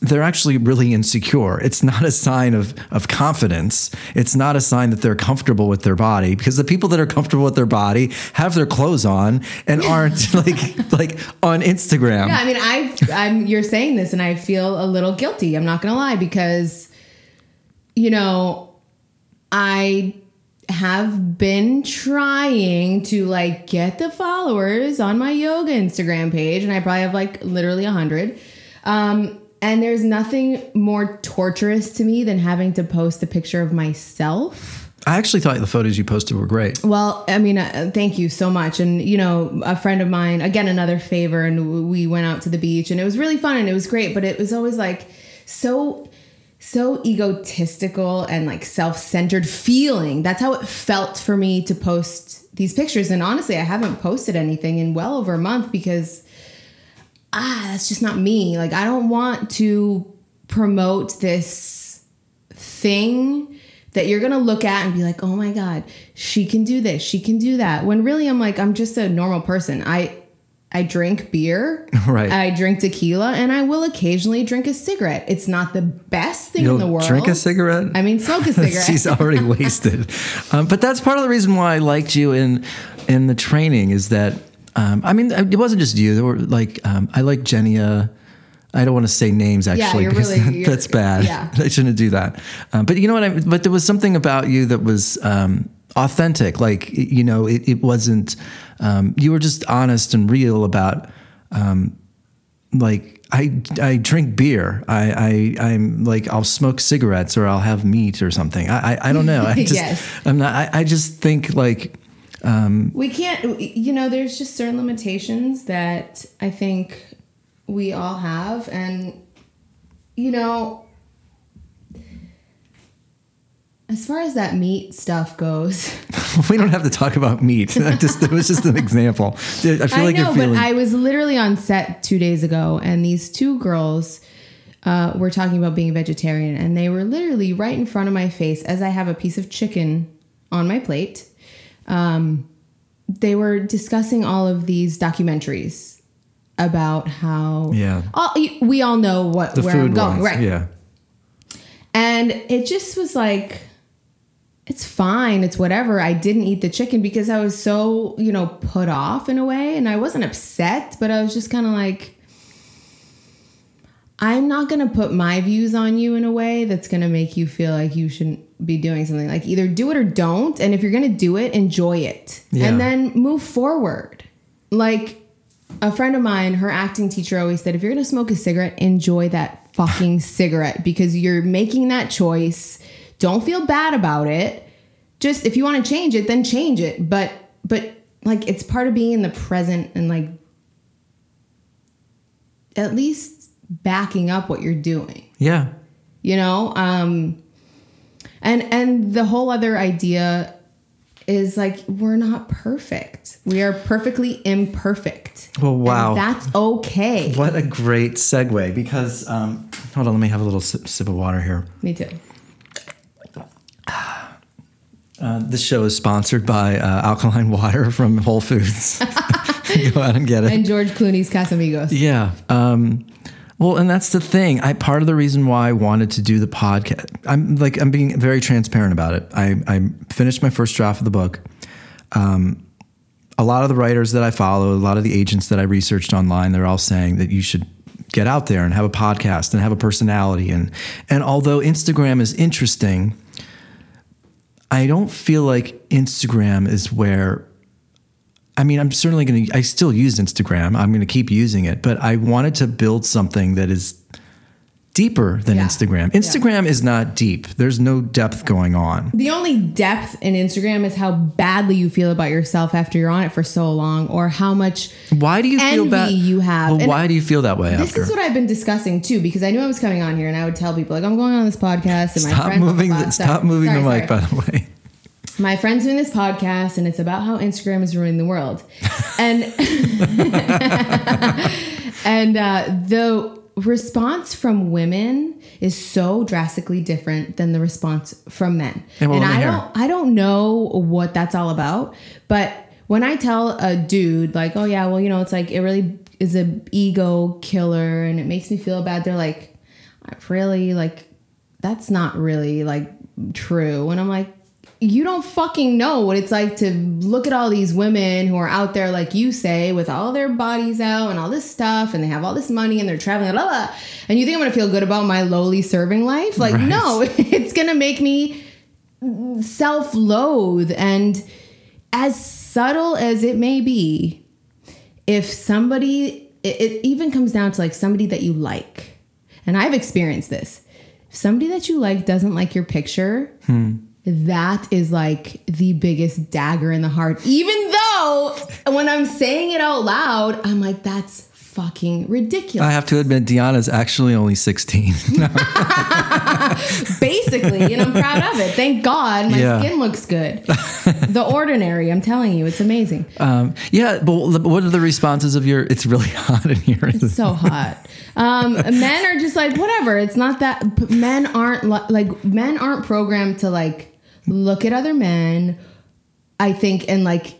they're actually really insecure. It's not a sign of, of confidence. It's not a sign that they're comfortable with their body because the people that are comfortable with their body have their clothes on and aren't like like on Instagram. Yeah, I mean, I, I'm. You're saying this, and I feel a little guilty. I'm not gonna lie because, you know, I have been trying to like get the followers on my yoga Instagram page, and I probably have like literally a hundred. Um, and there's nothing more torturous to me than having to post a picture of myself. I actually thought the photos you posted were great. Well, I mean, uh, thank you so much. And, you know, a friend of mine, again, another favor, and we went out to the beach and it was really fun and it was great, but it was always like so, so egotistical and like self centered feeling. That's how it felt for me to post these pictures. And honestly, I haven't posted anything in well over a month because, ah, that's just not me. Like, I don't want to promote this thing that you're gonna look at and be like, oh my God, she can do this, she can do that. When really I'm like, I'm just a normal person. I I drink beer, Right. I drink tequila, and I will occasionally drink a cigarette. It's not the best thing You'll in the world. drink a cigarette? I mean, smoke a cigarette. She's already wasted. Um, but that's part of the reason why I liked you in in the training is that um, I mean it wasn't just you. There were like um, I like Jenia. I don't want to say names actually you're because really- that's bad. yeah. I shouldn't do that. Um, but you know what? I But there was something about you that was um, authentic. Like you know, it, it wasn't. Um, you were just honest and real about um, like I I drink beer. I, I I'm like I'll smoke cigarettes or I'll have meat or something. I I, I don't know. I just Yes. I'm not. I, I just think like we can't you know there's just certain limitations that i think we all have and you know as far as that meat stuff goes we don't have to talk about meat. Just it was just an example. I feel i like know you're but i was literally on set two days ago and these two girls uh, were talking about being vegetarian and they were literally right in front of my face as i have a piece of chicken on my plate um, they were discussing all of these documentaries about how Yeah. all, we all know what the where food I'm going, ones. right? Yeah. And it just was like, it's fine, it's whatever. I didn't eat the chicken because I was so, you know, put off in a way. And I wasn't upset, but I was just kind of like, I'm not going to put my views on you in a way that's going to make you feel like you shouldn't be doing something. Like either do it or don't. And if you're going to do it, enjoy it. Yeah. And then move forward. Like a friend of mine, her acting teacher always said, if you're going to smoke a cigarette, enjoy that fucking cigarette because you're making that choice. Don't feel bad about it. Just if you want to change it, then change it. But, but like it's part of being in the present and like at least backing up what you're doing Yeah. you know um And and the whole other idea is like we're not perfect. We are perfectly imperfect. Well, wow. And that's okay. What a great segue because, um, hold on, let me have a little sip, sip of water here. Me too. Uh, this show is sponsored by uh, alkaline water from Whole Foods. Go out and get it. And George Clooney's Casamigos. Yeah. Um, well, and that's the thing. I part of the reason why I wanted to do the podcast. I'm like I'm being very transparent about it. I I finished my first draft of the book. Um, a lot of the writers that I follow, a lot of the agents that I researched online, they're all saying that you should get out there and have a podcast and have a personality. And and although Instagram is interesting, I don't feel like Instagram is where I mean, I'm certainly going to, I still use Instagram. I'm going to keep using it, but I wanted to build something that is deeper than Yeah. Instagram. Instagram is not deep, there's no depth going on. The only depth in Instagram is how badly you feel about yourself after you're on it for so long, or how much Why do you feel bad? you have. Well, why do you feel that way This after? is what I've been discussing too, because I knew I was coming on here, and I would tell people like I'm going on this podcast, and my Stop friends moving, the, stop moving sorry, the mic, sorry. by the way. My friends doing this podcast, and it's about how Instagram is ruining the world, and and uh, the response from women is so drastically different than the response from men. Well, and I don't I don't know what that's all about, but when I tell a dude like, "Oh yeah, well, you know, it's like it really is a ego killer and it makes me feel bad." They're like, "Really? Like that's not really like true." And I'm like, you don't fucking know what it's like to look at all these women who are out there, like you say, with all their bodies out and all this stuff, and they have all this money and they're traveling, blah, blah. And you think I'm gonna feel good about my lowly serving life? Like, Right. no, it's gonna make me self loathe. And as subtle as it may be, if somebody, it, it even comes down to like somebody that you like, and I've experienced this. If somebody that you like doesn't like your picture, hmm. That is like the biggest dagger in the heart. Even though when I'm saying it out loud, I'm like, that's fucking ridiculous. I have to admit, Diana's actually only 16. Basically, and I'm proud of it. Thank God my Yeah. skin looks good. the ordinary, I'm telling you, it's amazing. um, yeah, but what are the responses of your? It's really hot in here. It's so hot. Um, men are just like whatever. It's not that men aren't li- like men aren't programmed to like look at other men. I think and like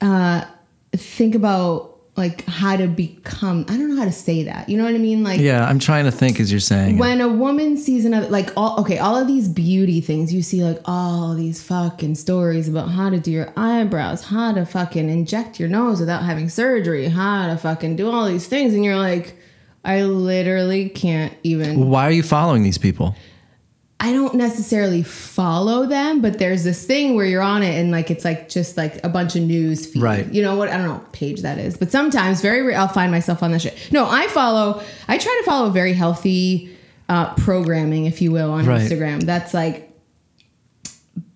uh, think about like how to become. I don't know how to say that. You know what I mean? Like yeah, I'm trying to think as you're saying. it. when a woman sees another like all okay all of these beauty things you see like all these fucking stories about how to do your eyebrows how to fucking inject your nose without having surgery how to fucking do all these things and you're like i literally can't even Why are you following these people? I don't necessarily follow them but there's this thing where you're on it and like it's like just like a bunch of news feed. Right. you know what i don't know what page that is but sometimes very rare i'll find myself on that shit no i follow i try to follow very healthy uh, programming if you will on Right. instagram that's like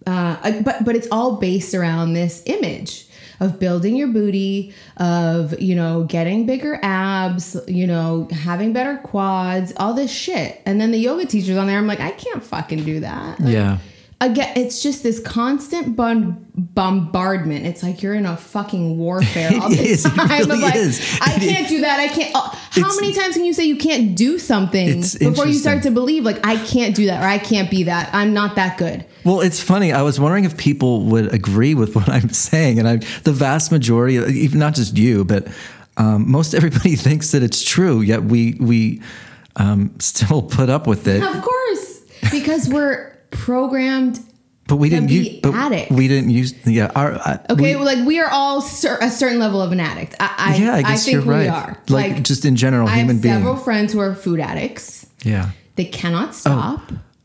uh, but but it's all based around this image of building your booty, of you know getting bigger abs, you know having better quads, all this shit. And then the yoga teachers on there, I'm like, I can't fucking do that. Like, Yeah. Again, it's just this constant bun- bombardment. It's like you're in a fucking warfare all the is. Time. really like, is. I It can't do that. I can't. Oh, how many times can you say you can't do something before you start to believe like I can't do that or I can't be that? I'm not that good. Well, it's funny. I was wondering if people would agree with what I'm saying, and I, the vast majority, even not just you, but um, most everybody thinks that it's true. Yet we we um, still put up with it. Of course, because we're programmed. But we didn't be use. But addicts. we didn't use. Yeah. Our, I- Okay, we- well, like we are all cer- a certain level of an addict. I, I, yeah. I guess think you're right. we are. Like, just in general, I have human several being. friends who are food addicts. Yeah. They cannot stop.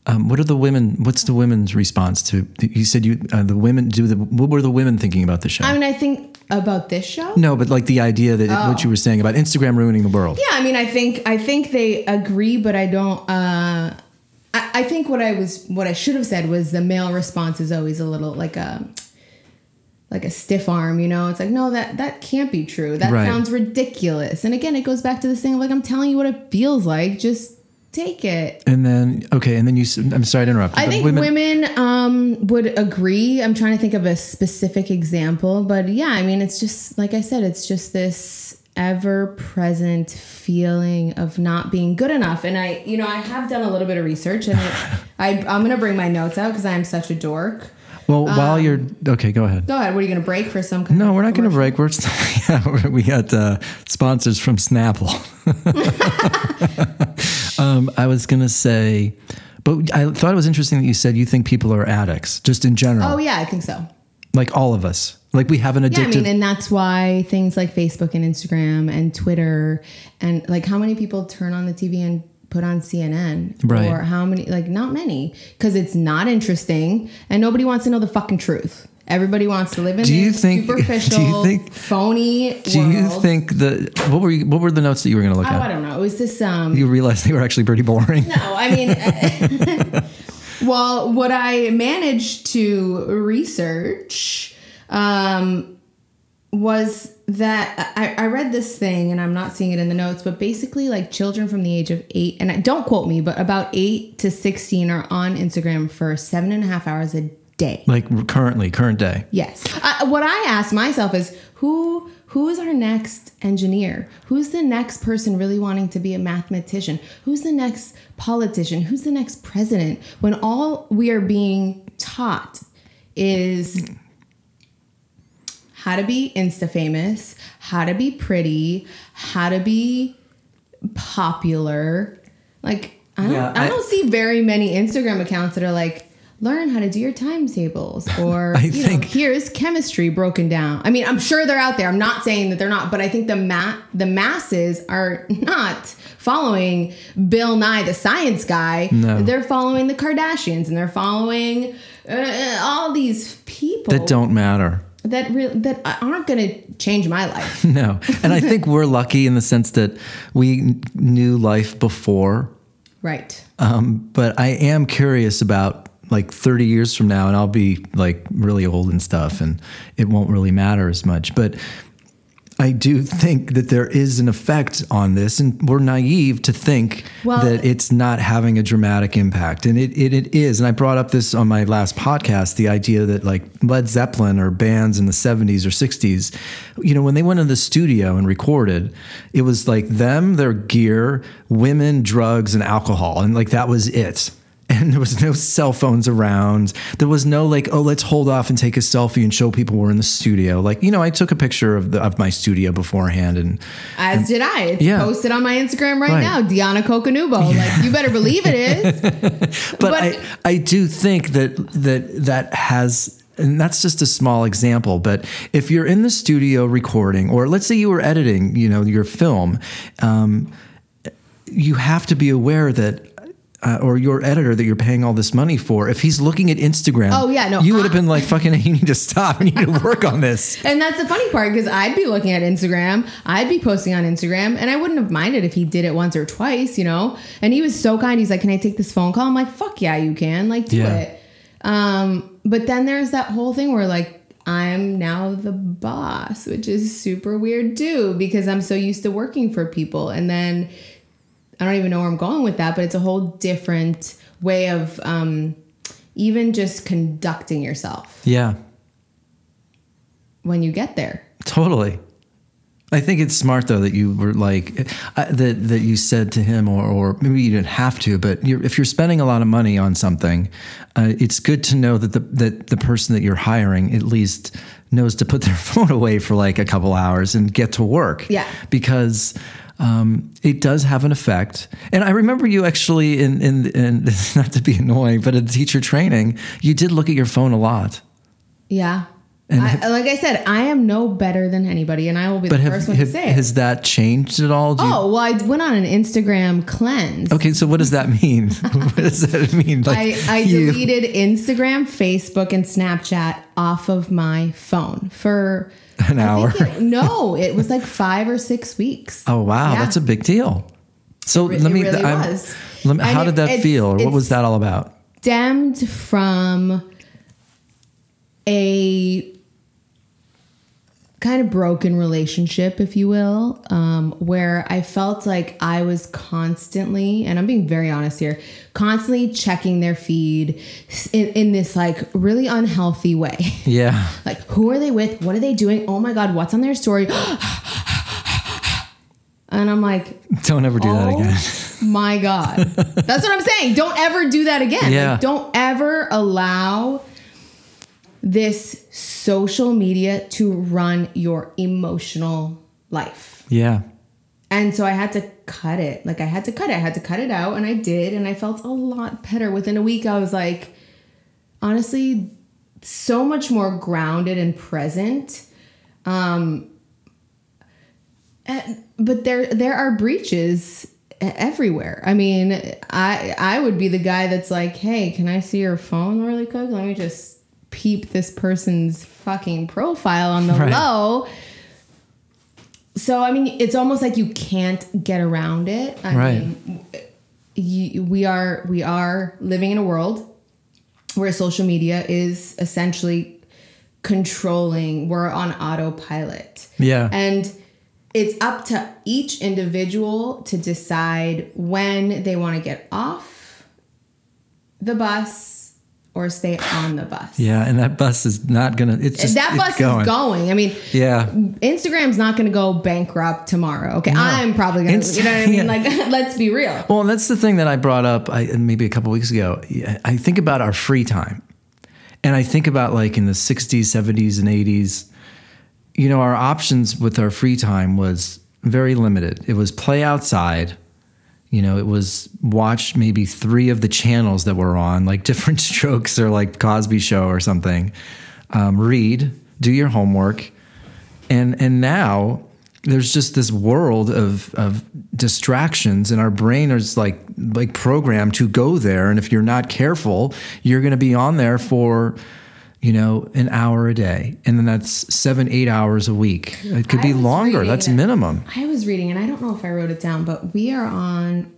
Um, what are the women? What's the women's response to? You said you uh, the women do the. What were the women thinking about the show? I mean, I think about this show. no, but like the idea that Oh. what you were saying about Instagram ruining the world. Yeah, I mean, I think I think they agree, but I don't. Uh, I, I think what I was what I should have said was the male response is always a little like a like a stiff arm. You know, it's like no, that that can't be true. That Right. sounds ridiculous. And again, it goes back to this thing of like I'm telling you what it feels like. Just take it. And then okay, and then you. I'm sorry to interrupt. I think women, um, would agree. I'm trying to think of a specific example, but yeah, I mean, it's just like I said, it's just this ever present feeling of not being good enough. And I, you know, I have done a little bit of research, and it, I, I'm gonna bring my notes out because I am such a dork. Well, um, while you're okay, go ahead. Go ahead. What are you gonna break for some? Kind No, we're not going to break. We're yeah, we got uh, sponsors from Snapple. um, I was going to say, but I thought it was interesting that you said you think people are addicts, just in general, Oh yeah, I think so. like all of us. Like we have an Yeah, I mean, and that's why things like Facebook and Instagram and Twitter and like how many people turn on the TV and put on CNN Right. or how many like not many because it's not interesting and nobody wants to know the fucking truth. Everybody wants to live in Do you think- do you superficial, think- phony do world. you think that what were you, what were the notes that you were going to look at? Oh, I don't know. It was this um You realized they were actually pretty boring. No, I mean, well, what I managed to research um, was that I, I read this thing, and I'm not seeing it in the notes, but basically, like children from the age of eight, and I, don't quote me, but about eight to 16 are on Instagram for seven and a half hours a day. Like currently, current day. Yes. I, what I ask myself is who who is our next engineer? Who's the next person really wanting to be a mathematician? Who's the next politician? Who's the next president? When all we are being taught is how to be insta famous, how to be pretty, how to be popular. Like I don't Yeah, I, I- don't see very many Instagram accounts that are like learn how to do your timetables or I you think- know here's chemistry broken down. I mean, I'm sure they're out there. I'm not saying that they're not, but I think the ma- the masses are not following Bill Nye the science guy. No. They're following the Kardashians and they're following uh, all these people That don't matter. That that aren't going to change my life. No. And I think we're lucky in the sense that we kn- knew life before right. Um, but I am curious about like 30 years from now, and I'll be like really old and stuff, and it won't really matter as much. But I do think that there is an effect on this, and we're naive to think Well- that it's not having a dramatic impact. And it, it, it is. And I brought up this on my last podcast the idea that like Led Zeppelin or bands in the 70s or 60s, you know, when they went in the studio and recorded, it was like them, their gear, women, drugs, and alcohol. And like that was it. And there was no cell phones around. There was no like, oh, let's hold off and take a selfie and show people we're in the studio. Like, you know, I took a picture of the, of my studio beforehand, and As did I. It's Yeah. posted on my Instagram right, Right. now. Diana Coconubo. Like you better believe it is. but, But- I, I do think that that that has and that's just a small example but if you're in the studio recording or let's say you were editing you know your film um, you have to be aware that uh, or your editor that you're paying all this money for if he's looking at instagram Oh, yeah, no, you would have been like fucking you need to stop you need to work on this And that's the funny part because I'd be looking at Instagram, I'd be posting on Instagram, and I wouldn't have minded if he did it once or twice, you know. And he was so kind. He's like, "Can I take this phone call?" I'm like, "Fuck yeah, you can. Like, do Yeah. it." Um, but then there's that whole thing where like I'm now the boss, which is super weird too because I'm so used to working for people, and then I don't even know where I'm going with that, but it's a whole different way of um, even just conducting yourself yeah when you get there. Totally. I think it's smart though that you were like uh, that that you said to him, or or maybe you didn't have to, but you're, if you're spending a lot of money on something, uh, it's good to know that the that the person that you're hiring at least knows to put their phone away for like a couple hours and get to work. Yeah. because. Um, it does have an effect, and I remember you actually in in, in not to be annoying, but in teacher training, you did look at your phone a lot. Yeah. And I, like I said, I am no better than anybody, and I will be But the have, first one have to say it. has that changed at all? Do you- oh well, I went on an Instagram cleanse. Okay, so what does that mean? what does that mean? Like I, I you- deleted Instagram, Facebook, and Snapchat off of my phone for An hour. it- no, it was like five or six weeks. Oh wow, Yeah. that's a big deal. So let me. really let me- how it- did that it's- feel, what was that all about? stemmed from a kind of broken relationship, if you will, um, where I felt like I was constantly, and I'm being very honest here, constantly checking their feed in, in this like really unhealthy way. Yeah. like, who are they with? What are they doing? Oh my God, what's on their story? and I'm like, Don't ever do that Oh again. my God. That's what I'm saying. Don't ever do that again. Yeah. Like, don't ever allow this social media to run your emotional life. Yeah. And so I had to cut it. Like I had to cut it. I had to cut it out and I did and I felt a lot better. Within a week I was like honestly so much more grounded and present. Um and- but there there are breaches everywhere. I mean, I I would be the guy that's like, "Hey, can I see your phone really quick? Let me just peep this person's fucking profile on the Right. low." So I mean, it's almost like you can't get around it. I Right. mean, you, we are we are living in a world where social media is essentially controlling. We're on autopilot. Yeah. And it's up to each individual to decide when they want to get off the bus or stay on the bus. Yeah. And that bus is not gonna. It's just that it's bus going. is going. I mean, Yeah. Instagram's not to go bankrupt tomorrow. Okay, I'm probably going to. Insta- You know what I mean? yeah. Like, let's be real. Well, that's the thing that I brought up I, maybe a couple weeks ago. I think about our free time. And I think about like in the 60s, 70s, and 80s, you know, our options with our free time was very limited. It was play outside. You know, it was watch maybe three of the channels that were on, like Diff'rent Strokes or like Cosby Show or something. Um, read, do your homework, and and now there's just this world of of distractions and our brain is like like programmed to go there and if you're not careful you're going to be on there for you know an hour a day and then that's seven eight hours a week it could I be longer that's minimum I was reading, and I don't know if I wrote it down, but we are on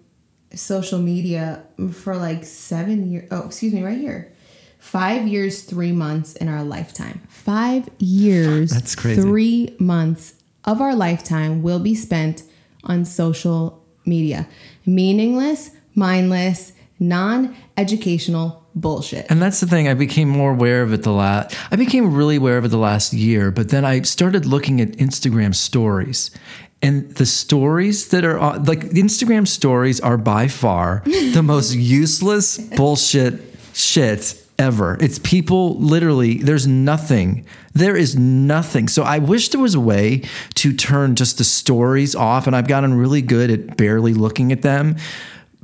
social media for like seven years. Oh, excuse me, right here. Five years, three months in our lifetime. Five years, That's crazy. three months of our lifetime will be spent on social media. Meaningless, mindless, non educational bullshit. And that's the thing. I became more aware of it the last. I became really aware of it the last year. But then I started looking at Instagram stories, and the stories that are on, like Instagram stories are by far the most useless bullshit shit ever. It's people literally. There's nothing. There is nothing. So I wish there was a way to turn just the stories off, and I've gotten really good at barely looking at them.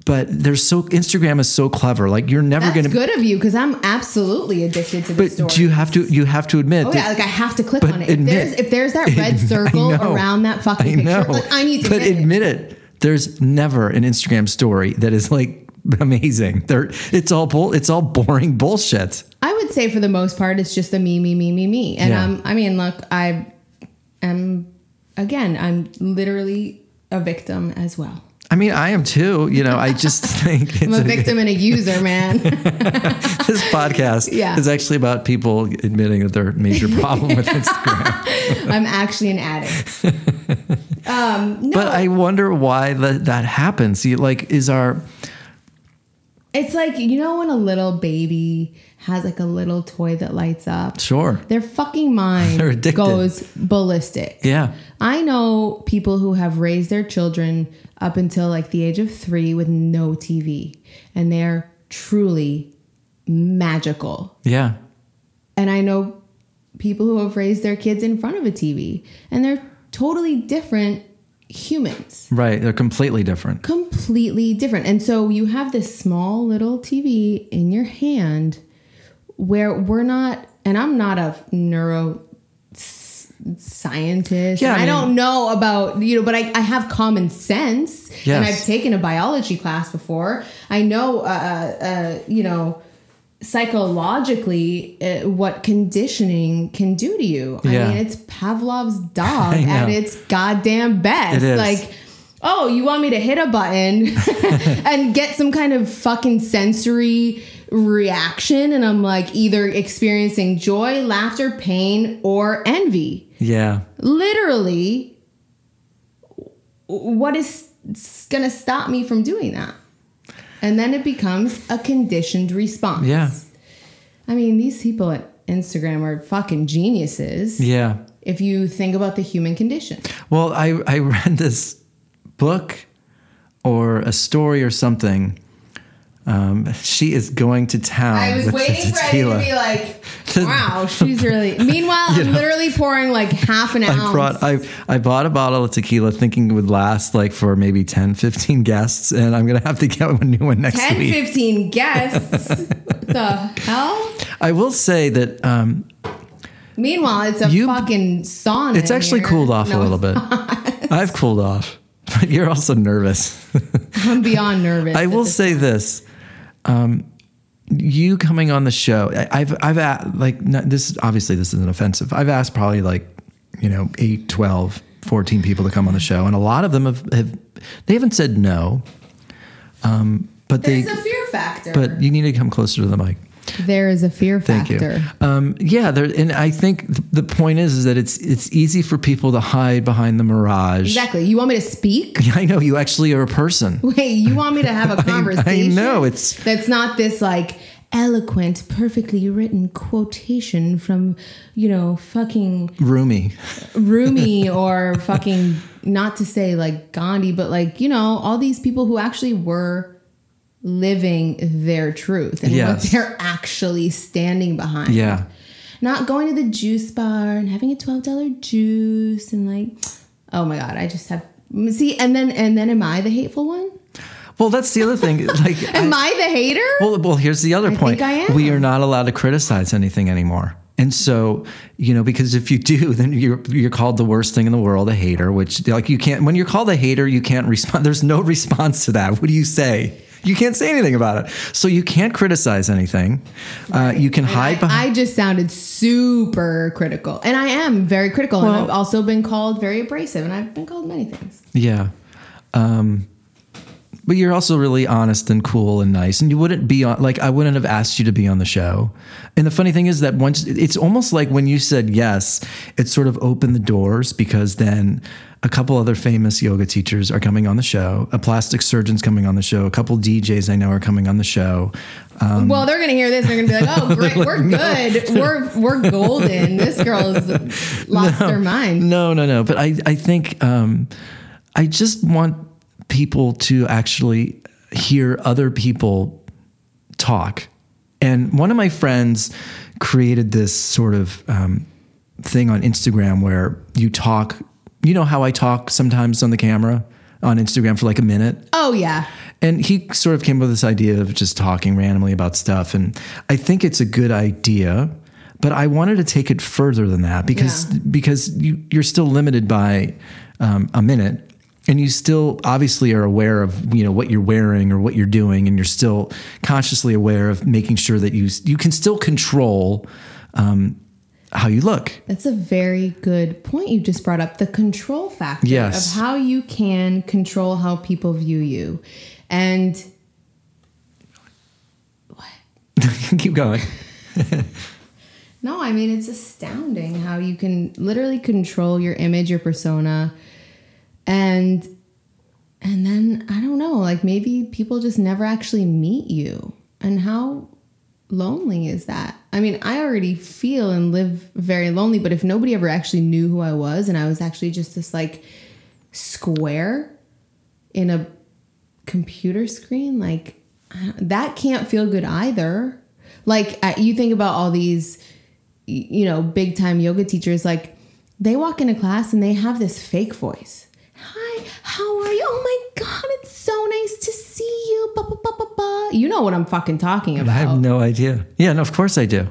But there's so Instagram is so clever. Like you're never going to be good of you because I'm absolutely addicted to the but do you have to you have to admit Oh that yeah, like I have to click on it. If admit- there's if there's that red circle know. around that fucking I picture, like I need to but hit it. admit it. There's never an Instagram story that is like amazing. There, it's all bull, it's all boring bullshit. I would say for the most part, it's just a me, me, me, me, me. And Yeah. um, I mean, look, I am again, I'm literally a victim as well. I mean, I am too. You know, I just think I'm a victim and a user, man. this podcast Yeah. is actually about people admitting that their major problem with Instagram. I'm actually an addict. Um, no, But I wonder why that that happens. See, like, is our it's like you know when a little baby has like a little toy that lights up. sure? Their fucking mind goes ballistic. Yeah. I know people who have raised their children up until like the age of three with no TV, and they're truly magical. Yeah. And I know people who have raised their kids in front of a TV, and they're totally different humans. Right. They're completely different. Completely different. And so you have this small little TV in your hand where we're not, and I'm not a neuro scientist. Yeah, I I, don't know about, you know, but I, I have common sense. And I've taken a biology class before. I know, uh, uh, you know, psychologically uh, what conditioning can do to you. Yeah. I mean, it's Pavlov's dog at its goddamn best. It. Like, oh, you want me to hit a button and get some kind of fucking sensory reaction. And I'm like either experiencing joy, laughter, pain, or envy. Yeah. Literally, what is going to stop me from doing that? And then it becomes a conditioned response. Yeah. I mean, these people at Instagram are fucking geniuses. Yeah. If you think about the human condition. Well, I, I read this book or a story or something. Um, she is going to town. I was waiting for Eddie to tequila. be like, wow, she's really. Meanwhile, I'm literally pouring like half an ounce. I brought I I bought a bottle of tequila thinking it would last like for maybe 10, 15 guests, and I'm gonna have to get a new one next 10, week. 15 guests. what the hell? I will say that um, Meanwhile, it's a You- fucking sauna. it's actually here. cooled off a little bit. I've cooled off, but you're also nervous. I'm beyond nervous. I will say this. Um, you coming on the show, I've, I've, a- like, not, this, obviously this isn't offensive. I've asked probably like, you know, 8, 12, 14 people to come on the show. And a lot of them have, have they haven't said no. Um, but they, There's a fear factor. but you need to come closer to the mic. There is a fear factor. Thank you. Um, yeah, there, and I think th- the point is, is that it's it's easy for people to hide behind the mirage. Exactly. You want me to speak? I know you actually are a person. Wait, you want me to have a conversation? I know, it's- that's not this like eloquent, perfectly written quotation from you know fucking Roomy. Rumi or fucking not to say like Gandhi, but like you know all these people who actually were living their truth and what they're actually standing behind. Yeah. Not going to the juice bar and having a twelve dollar juice and like, oh my god, I just have see, and then and then am I the hateful one? Well, that's the other thing. Like, Am I, the hater? well, well, here's the other point. think I am. We are not allowed to criticize anything anymore. And so, you know, because if you do, then you're you're called the worst thing in the world, a hater. Which, like, you can't. When you're called a hater, you can't respond. There's no response to that. What do you say? You can't say anything about it. So you can't criticize anything. Uh, you can hide I, behind. I just sounded super critical, and I am very critical, and I've also been called very abrasive, and I've been called many things. Yeah. Um, but you're also really honest and cool and nice. And you wouldn't be on, like, I wouldn't have asked you to be on the show. And the funny thing is that once, it's almost like when you said yes, it sort of opened the doors because then a couple other famous yoga teachers are coming on the show, a plastic surgeon's coming on the show, a couple DJs I know are coming on the show. Um, well, they're gonna hear this. They're gonna be like, "Oh, great, we're good. We're we're golden. This girl's lost her mind." No, no, no. But I, I think um, I just want people to actually hear other people talk. And one of my friends created this sort of um, thing on Instagram where you talk. You know how I talk sometimes on the camera on Instagram for like a minute. Oh yeah, And he sort of came up with this idea of just talking randomly about stuff. And I think it's a good idea, but I wanted to take it further than that because Yeah. because you, you're still limited by um, a minute. And you still obviously are aware of you know what you're wearing or what you're doing, and you're still consciously aware of making sure that you you can still control um, how you look. that's a very good point you just brought up. The control factor Yes. of how you can control how people view you, and what? Keep going. No, I mean it's astounding how you can literally control your image, your persona, and and then I don't know, like maybe people just never actually meet you. And how lonely is that? I mean, I already feel and live very lonely, but if nobody ever actually knew who I was and I was actually just this like square in a computer screen, like that can't feel good either. Like uh, you think about all these, you know, big time yoga teachers, like they walk into class and they have this fake voice. Hi, how are you? Oh my god, it's so nice to see you. Ba, ba, ba, ba, ba. You know what I'm fucking talking about. I have no idea. Yeah, no, of course I do.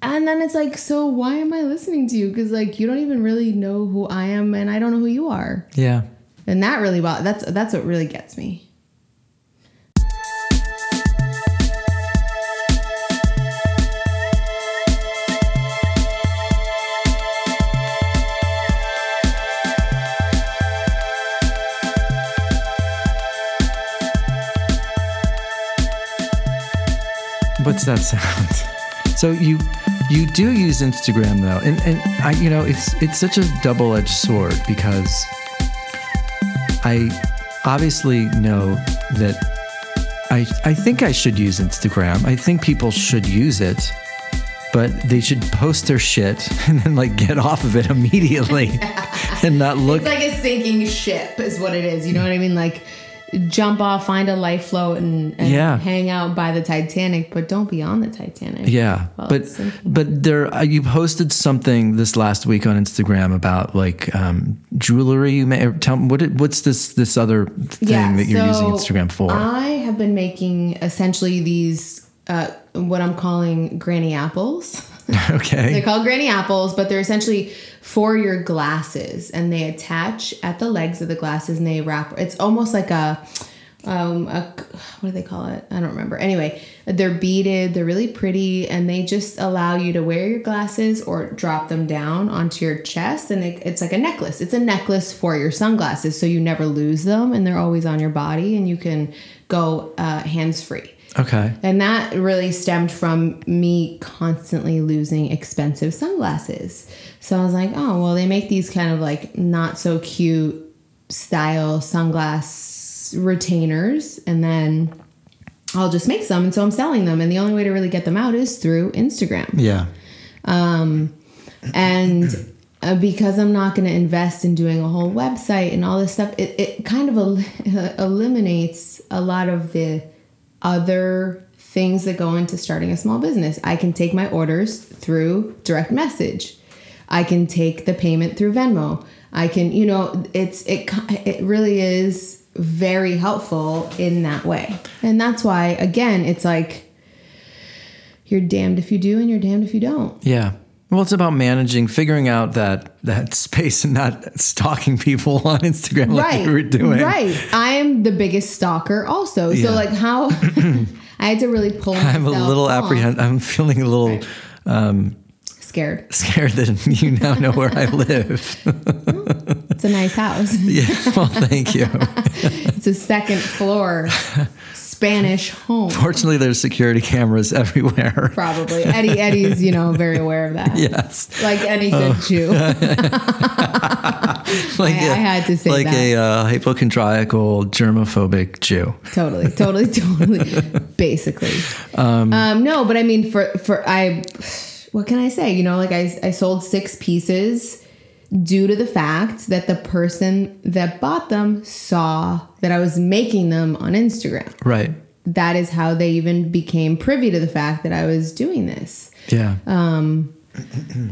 And then it's like, so why am I listening to you? Because like you don't even really know who I am, and I don't know who you are. Yeah. And that really, bo- that's that's what really gets me. What's that sound? So you you do use Instagram though, and and I you know it's it's such a double edged sword because I obviously know that I I think I should use Instagram. I think people should use it. But they should post their shit and then like get off of it immediately and not look It's like a sinking ship, is what it is. You know what I mean? Like jump off, find a life float, and, and Yeah. hang out by the Titanic, but don't be on the Titanic. Yeah, Well, but but there uh, you posted something this last week on Instagram about like um, jewelry. You may tell what it, what's this this other thing that you're using Instagram for? I have been making essentially these uh, what I'm calling granny apples. They're called granny apples, but they're essentially for your glasses, and they attach at the legs of the glasses, and they wrap. It's almost like a, um, a what do they call it? I don't remember. Anyway, they're beaded. They're really pretty, and they just allow you to wear your glasses or drop them down onto your chest, and it, it's like a necklace. It's a necklace for your sunglasses, so you never lose them, and they're always on your body, and you can go uh, hands free. Okay, And that really stemmed from me constantly losing expensive sunglasses. So I was like, oh, well, they make these kind of like not so cute style sunglass retainers. And then I'll just make some. And so I'm selling them. And the only way to really get them out is through Instagram. yeah, Um, And uh, because I'm not going to invest in doing a whole website and all this stuff, it, it kind of el- eliminates a lot of the other things that go into starting a small business. I can take my orders through direct message. I can take the payment through Venmo. I can, you know, it's it it really is very helpful in that way. And that's why again, it's like you're damned if you do and you're damned if you don't. yeah. Well, it's about managing, figuring out that that space, and not stalking people on Instagram like right you were doing. right i'm the biggest stalker also Yeah. so like how i had to really pull myself I'm a little apprehend. I'm feeling a little um, scared scared that you now know where I live. it's a nice house yeah. Well, thank you. it's a second floor spanish home Fortunately, there's security cameras everywhere. probably eddie eddie's you know very aware of that Yes. like any good jew like I- I had to say like that. a uh, hypochondriacal germophobic Jew. totally totally totally basically um, no but i mean for for i what can i say you know like i i sold six pieces due to the fact that the person that bought them saw that i was making them on instagram. Right. that is how they even became privy to the fact that i was doing this. Yeah. Um,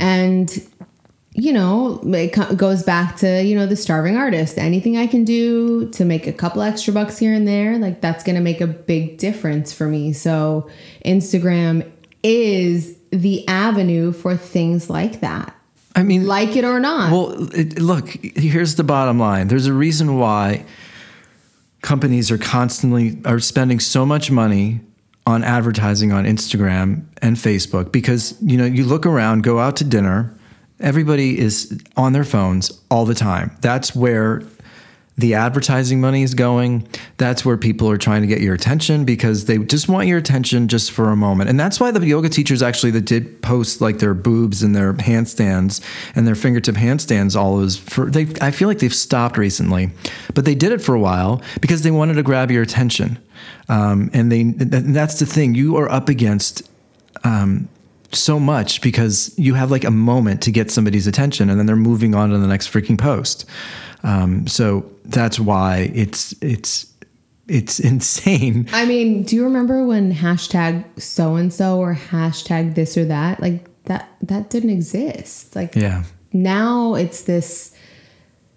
and you know it goes back to you know the starving artist. Anything i can do to make a couple extra bucks here and there like that's going to make a big difference for me. So instagram is the avenue for things like that I mean, like it or not well, it, look, here's the bottom line. There's a reason why companies are constantly are spending so much money on advertising on Instagram and Facebook because you know you look around, go out to dinner, everybody is on their phones all the time. That's where the advertising money is going. That's where people are trying to get your attention because they just want your attention just for a moment. And that's why the yoga teachers actually that did post like their boobs and their handstands and their fingertip handstands all those for they I feel like they've stopped recently. But they did it for a while because they wanted to grab your attention. Um, and they and that's the thing. You are up against so much because you have like a moment to get somebody's attention and then they're moving on to the next freaking post. Um, so that's why it's it's it's insane. i mean do you remember when hashtag so and so or hashtag this or that like that that didn't exist like Yeah. now it's this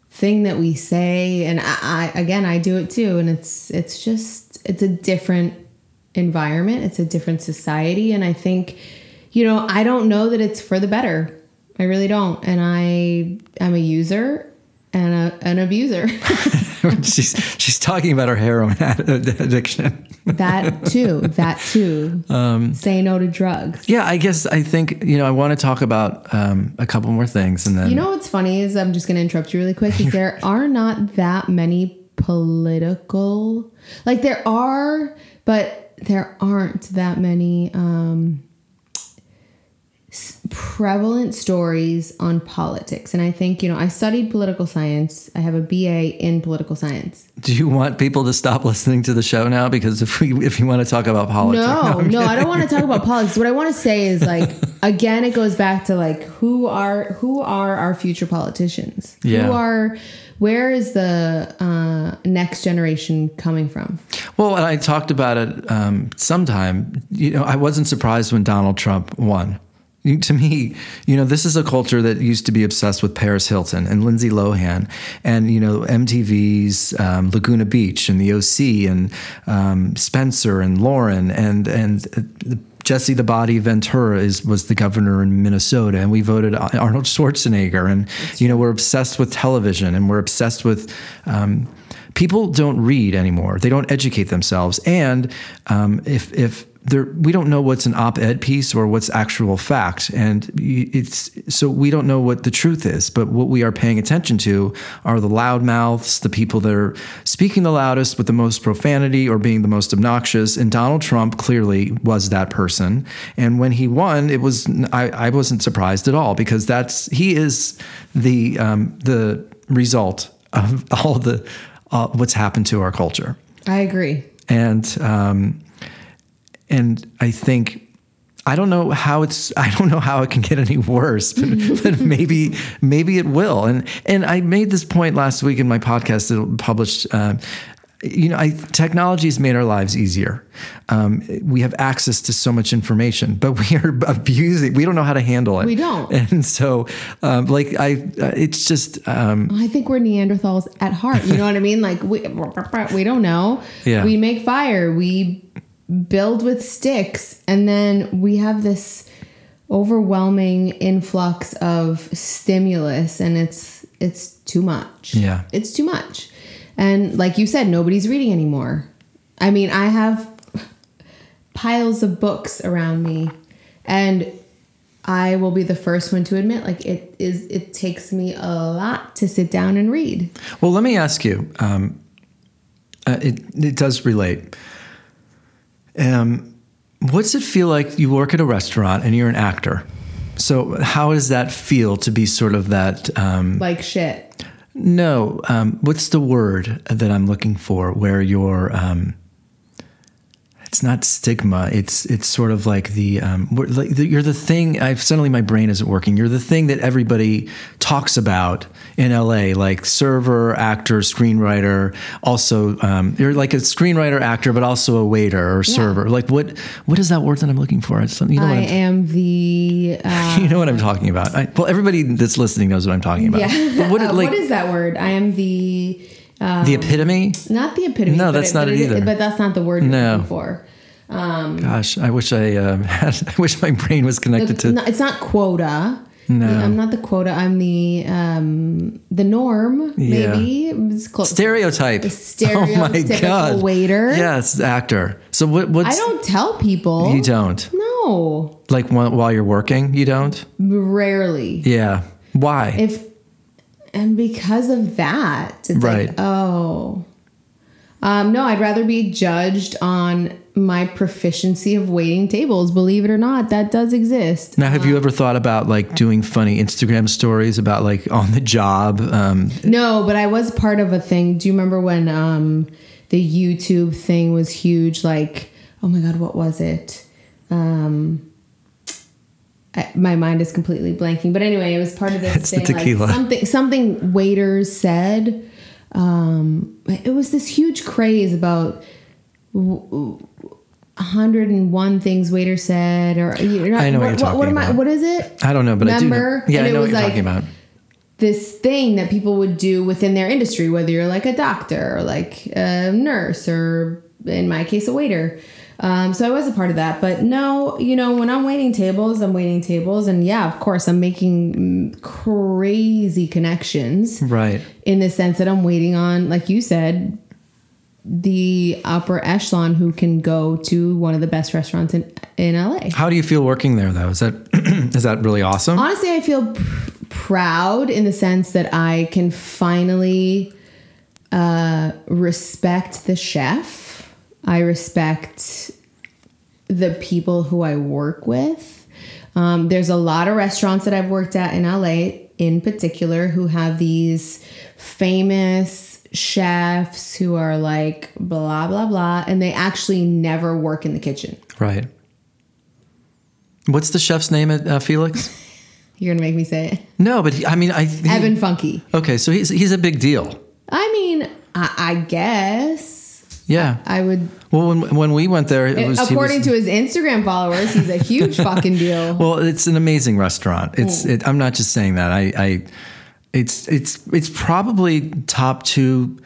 thing that we say and I, I again i do it too and it's it's just it's a different environment it's a different society and i think you know i don't know that it's for the better i really don't and i i'm a user and a, an abuser she's she's talking about her heroin addiction. that too that too say no to drugs Yeah, I guess I think you know I want to talk about um, a couple more things and then You know what's funny is I'm just going to interrupt you really quick. Is there are not that many political, like there are, but there aren't that many um, prevalent stories on politics. And I think, you know, I studied political science. I have a BA in political science. Do you want people to stop listening to the show now? Because if we if you want to talk about politics, No, I'm no, I don't want to talk about politics. What I want to say is like again, it goes back to like who are who are our future politicians? Yeah. Who are where is the uh, next generation coming from? Well, and I talked about it um, sometime. You know, I wasn't surprised when Donald Trump won. To me, you know, this is a culture that used to be obsessed with Paris Hilton and Lindsay Lohan, and you know, MTV's um, Laguna Beach and the OC and um, Spencer and Lauren and and. Uh, Jesse the Body Ventura is was the governor in Minnesota, and we voted Arnold Schwarzenegger, and you know we're obsessed with television, and we're obsessed with um, people don't read anymore. They don't educate themselves, and um, if if they're, we don't know what's an op-ed piece or what's actual fact, and it's so we don't know what the truth is. But what we are paying attention to are the loudmouths, the people that are speaking the loudest with the most profanity or being the most obnoxious. And Donald Trump clearly was that person. And when he won, it was I, I wasn't surprised at all because that's he is the um, the result of all the uh, what's happened to our culture. I agree. And um, and I think I don't know how it's I don't know how it can get any worse, but, but maybe maybe it will. And and I made this point last week in my podcast that published. Um, you know, I, technology has made our lives easier. Um, we have access to so much information, but we are abusing. We don't know how to handle it. We don't. And so, um, like, I, uh, it's just, um, I think we're Neanderthals at heart. You know what I mean? Like we we don't know. Yeah. We make fire. We build with sticks, and then we have this overwhelming influx of stimulus, and it's it's too much. Yeah. it's too much. And like you said, nobody's reading anymore. I mean, I have piles of books around me, and I will be the first one to admit, like it is. It takes me a lot to sit down and read. Well, let me ask you. Um, uh, it it does relate. Um, what's it feel like? You work at a restaurant and you're an actor. So how does that feel to be sort of that? Um, Like shit. no, um, what's the word that I'm looking for? Where you're. Um, it's not stigma. It's it's sort of like the um, like the, you're the thing. I've suddenly my brain isn't working. You're the thing that everybody talks about in LA, like server, actor, screenwriter. Also, um, you're like a screenwriter, actor, but also a waiter or server. Like what what is that word that I'm looking for? It's something you know I am the. Uh, you know what I'm talking about. I, well, everybody that's listening knows what I'm talking about. yeah. What, Uh, like what is that word? I am the. The epitome? Not the epitome. No, that's not but it either. But that's not the word you're No. looking for. Gosh, I wish I um, had, I wish my brain was connected to. No, it's not quota. No. I'm not the quota. I'm the um the norm. Yeah. Maybe it's close. Stereotype. stereotypical oh my god. waiter. Yes, actor. So what? What's I don't tell people. you don't No, like while, while you're working? You don't. rarely. Yeah. Why? If and because of that, it's Right. like oh, um, no. I'd rather be judged on my proficiency of waiting tables. Believe it or not, that does exist. now, have you ever thought about like doing funny Instagram stories about like on the job? Um, No, but I was part of a thing. Do you remember when um the YouTube thing was huge? Like, oh my god, what was it? Um I, my mind is completely blanking. But anyway, it was part of this It's the thing. tequila. Like something something waiters said. Um it was this huge craze about 101 things waiter said or you know, I know what you're talking what am I what is it? I don't know, but? I do. Know. Yeah, And I it know what was you're like- talking about. this thing that people would do within their industry, whether you're like a doctor or like a nurse or in my case, a waiter. Um, so I was a part of that. But no, you know, when I'm waiting tables, I'm waiting tables. And yeah, of course, I'm making mm, crazy connections Right. in the sense that I'm waiting on, like you said, the upper echelon who can go to one of the best restaurants in, in LA. How do you feel working there though? Is that is that really awesome? Honestly, I feel pr- proud in the sense that I can finally uh, respect the chef. I respect the people who I work with. Um, there's a lot of restaurants that I've worked at in LA, in particular, who have these famous chefs who are like blah blah blah, and they actually never work in the kitchen. Right. What's the chef's name at uh, Felix? You're gonna make me say it. No, but he, I mean, I he- Evan Funke. Okay, so he's he's a big deal. I mean, I, I guess Yeah. I would. Well, when when we went there, it was according was- to his Instagram followers, he's a huge fucking deal. Well, it's an amazing restaurant. It's. It, I'm not just saying that. I. I it's it's it's probably top two,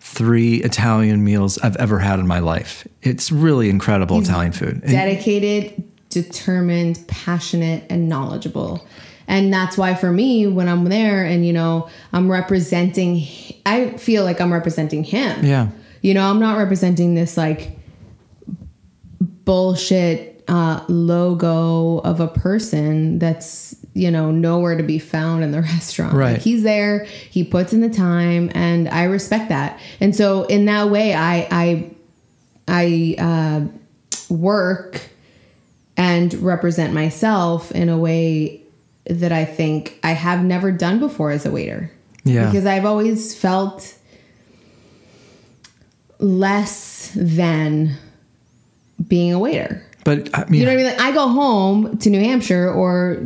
three Italian meals I've ever had in my life. It's really incredible Italian food. And- dedicated, determined, passionate, and knowledgeable. And that's why for me, when I'm there and, you know, I'm representing, I feel like I'm representing him. yeah. You know, I'm not representing this like bullshit uh, logo of a person that's, you know, nowhere to be found in the restaurant. Right. Like, he's there, he puts in the time, and I respect that. And so in that way, I, I, I uh, work and represent myself in a way that I think I have never done before as a waiter. Yeah. Because I've always felt less than being a waiter. But I mean, You know what I mean? Like I go home to New Hampshire or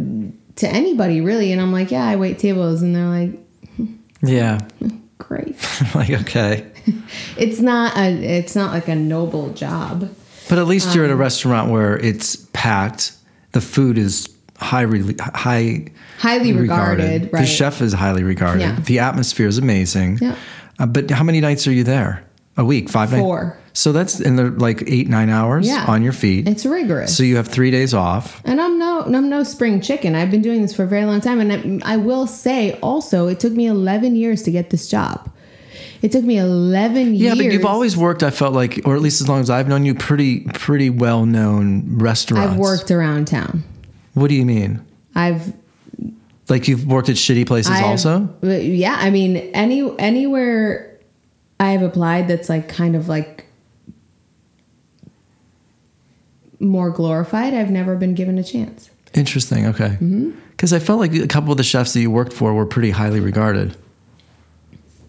to anybody really, and I'm like, yeah, I wait tables, and they're like, yeah. great. like okay. it's not a, it's not like a noble job. But at least Um, you're at a restaurant where it's packed. The food is high, high, Highly regarded, The right? chef is highly regarded. Yeah. The atmosphere is amazing. Yeah. Uh, but how many nights are you there? A week, five nights. Four. So that's in they're like eight, nine hours Yeah. on your feet. It's rigorous. so you have three days off. And I'm no, I'm no spring chicken. I've been doing this for a very long time, and I, I will say also, it took me 11 years to get this job. It took me 11 Yeah, years. Yeah, but you've always worked. I felt like, or at least as long as I've known you, pretty, pretty well known restaurants. I've worked around town. What do you mean? I've Like you've worked at shitty places I've- also? Yeah, I mean, any anywhere I've applied that's like kind of like more glorified, I've never been given a chance. Interesting. Okay. Mm-hmm. Because I felt like a couple of the chefs that you worked for were pretty highly regarded.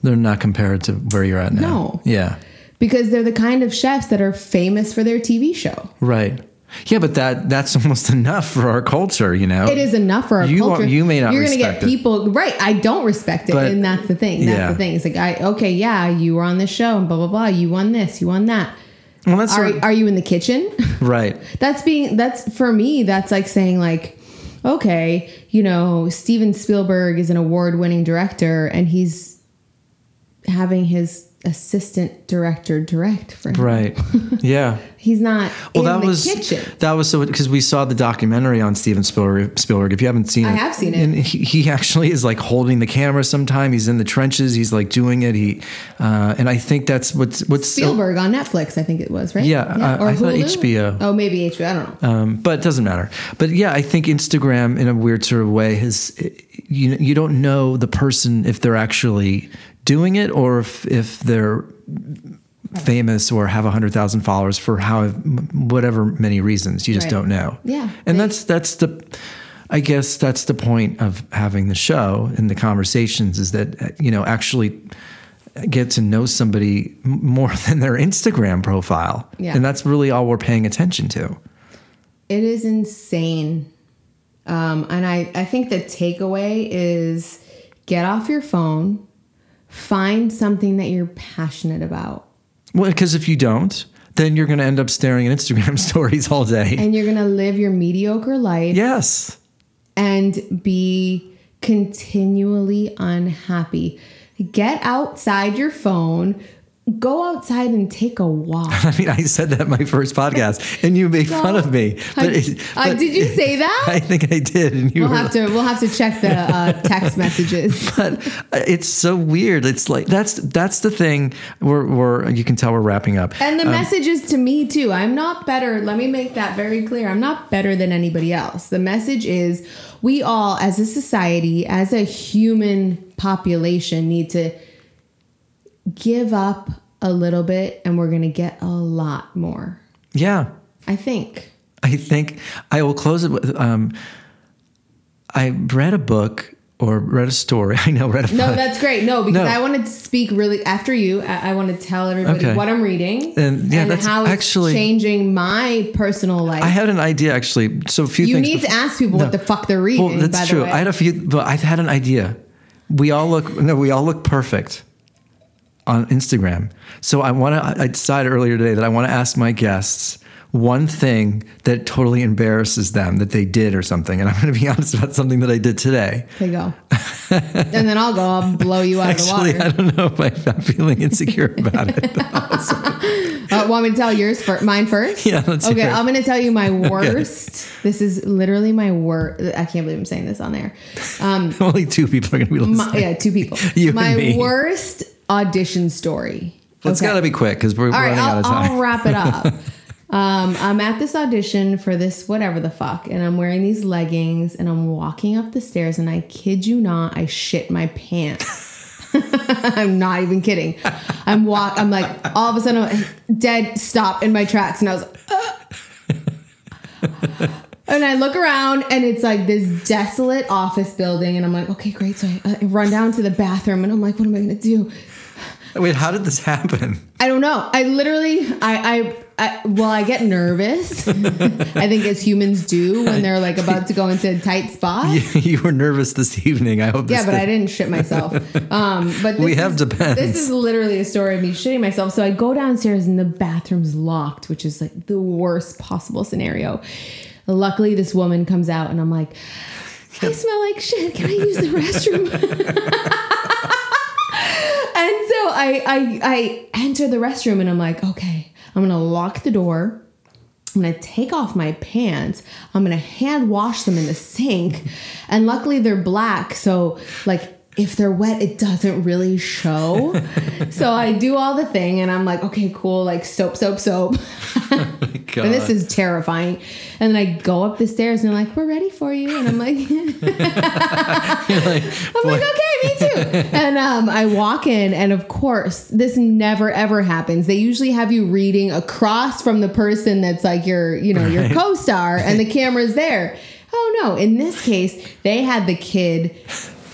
They're not compared to where you're at now. No. Yeah. Because they're the kind of chefs that are famous for their TV show. Right. Yeah, but that that's almost enough for our culture, you know. It is enough for our You culture. you may not You're gonna get it. people right. I don't respect it, But- and that's the thing. That's yeah. the thing. It's like I okay, yeah, you were on this show and blah blah blah. You won this, you won that. Well, that's Are sort- are you in the kitchen? right. that's being that's for me. That's like saying like, okay, you know, Steven Spielberg is an award-winning director, and he's having his assistant director direct for him. Right. Yeah. He's not Well, in that the was kitchen. that was so because we saw the documentary on Steven Spielberg. Spielberg, if you haven't seen I it, have seen it. And he, he actually is like holding the camera. Sometime he's in the trenches. He's like doing it. He uh, and I think that's what's what's Spielberg on Netflix, I think it was, right? Yeah, uh, I thought HBO. Oh, maybe HBO. I don't know. Um, but it doesn't matter. But yeah, I think Instagram, in a weird sort of way, has you you don't know the person if they're actually doing it or if if they're famous or have hundred thousand followers for how whatever many reasons. You just Right. don't know. Yeah, and that's that's the. I guess that's the point of having the show and the conversations is that uh, you know actually get to know somebody more than their Instagram profile. Yeah. And that's really all we're paying attention to. It is insane. Um, and I, I think the takeaway is get off your phone, find something that you're passionate about, Well, because if you don't, then you're going to end up staring at Instagram stories all day. and you're going to live your mediocre life yes. and be continually unhappy. Get outside your phone, go outside and take a walk. I mean, I said that in my first podcast, and you made fun of me. I- it- I- but did you say that? I think I did, and you We'll have to we'll have to check the uh, text messages. but it's so weird. It's like that's that's the thing. We're, we're you can tell we're wrapping up. And the message is to me too. I'm not better. Let me make that very clear. I'm not better than anybody else. The message is we all, as a society, as a human population, need to give up a little bit and we're going to get a lot more. Yeah. I think. I think I will close it with um, I read a book or read a story. I know, read a No, that's great. No, because No. I wanted to speak really after you. I, I want to tell everybody Okay. what I'm reading And, yeah, that's how it's actually- changing my personal life. I had an idea actually. So a few you need to ask people what the fuck they're reading. Well, that's true. I had a few, but I had an idea. We all look no, we all look perfect on Instagram. So I want to. I decided earlier today that I want to ask my guests one thing that totally embarrasses them that they did or something, and I'm going to be honest about something that I did today. Okay, go. and then I'll go. I'll blow you out Actually, of the I don't know if I'm feeling insecure about it. Uh, want me to tell yours first? Mine first? Yeah, let's Okay. I'm going to tell you my worst. This is literally my worst. I can't believe I'm saying this on there. Um, Only two people are going to be listening. my, yeah, two people. You my worst audition story. It's Okay. got to be quick because we're All right, running out of time. I'll wrap it up. um, I'm at this audition for this whatever the fuck, and I'm wearing these leggings, and I'm walking up the stairs, and I kid you not, I shit my pants. I'm not even kidding. I'm walk. I'm like all of a sudden, I'm dead stop in my tracks, and I was. like. And I look around and it's like this desolate office building, and I'm like, okay, great. So I, I run down to the bathroom, and I'm like, what am I gonna do? Wait, how did this happen? I don't know. I literally, I, I, I well, I get nervous. I think as humans do when they're like about to go into a tight spot. Yeah, you were nervous this evening. I hope. This Yeah, but did- I didn't shit myself. Um, but We have is- depends. This is literally a story of me shitting myself. So I go downstairs and the bathroom's locked, which is like the worst possible scenario. Luckily, this woman comes out and I'm like, I smell like shit. Can I use the restroom? I, I I enter the restroom and I'm like, okay, I'm gonna lock the door. I'm gonna take off my pants. I'm gonna hand wash them in the sink. And luckily they're black, so like if they're wet, it doesn't really show. so I do all the thing and I'm like, okay, cool, like soap, soap, soap. God. And this is terrifying. And then I go up the stairs and they're like, we're ready for you. And I'm like, Like, I'm like, okay, me too. And um, I walk in, and of course, this never ever happens. They usually have you reading across from the person that's like your, you know, your Right. co-star, and the camera's there. Oh no! In this case, they had the kid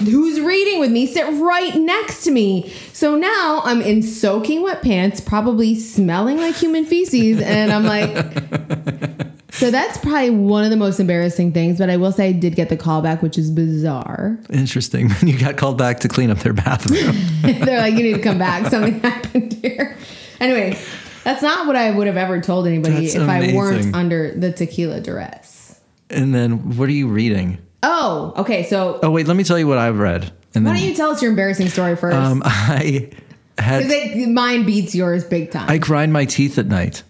who's reading with me sit right next to me. So now I'm in soaking wet pants, probably smelling like human feces, and I'm like. So that's probably one of the most embarrassing things, but I will say I did get the callback, which is bizarre. interesting. You got called back to clean up their bathroom. They're like, you need to come back. Something happened here. Anyway, that's not what I would have ever told anybody That's if I weren't under the tequila duress. and then, what are you reading? Oh, okay. So Oh wait, let me tell you what I've read. And why then don't you tell us your embarrassing story first? um, I had mine beats yours big time. I grind my teeth at night.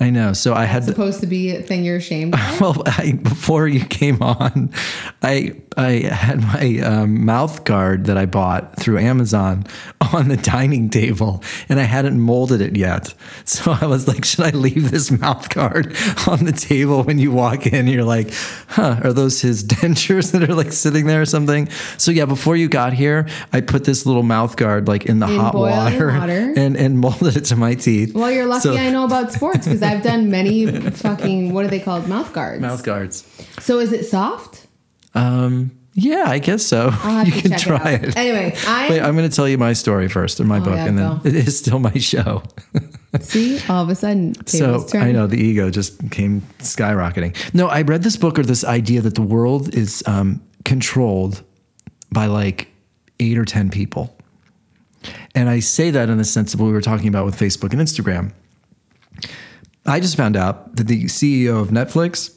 I know. So I had supposed to be a thing you're ashamed of. well I, before you came on, I I had my um, mouth guard that I bought through Amazon on the dining table, and I hadn't molded it yet. So I was like, should I leave this mouth guard on the table when you walk in? You're like, huh? Are those his dentures that are like sitting there or something? So yeah, before you got here, I put this little mouth guard like in the In hot water, water. and and molded it to my teeth. Well, you're lucky So- I know about sports because I've done many fucking what are they called mouth guards. Mouth guards. So is it soft? Um, yeah, I guess so. You can try it. it. Anyway, I Wait, I'm going to tell you my story first, in my book, yeah, and then go. it is still my show. see all of a sudden so. I know the ego just came skyrocketing. No, I read this book or this idea that the world is um, controlled by like eight or ten people, and I say that in the sense of what we were talking about with Facebook and Instagram. I just found out that the CEO of Netflix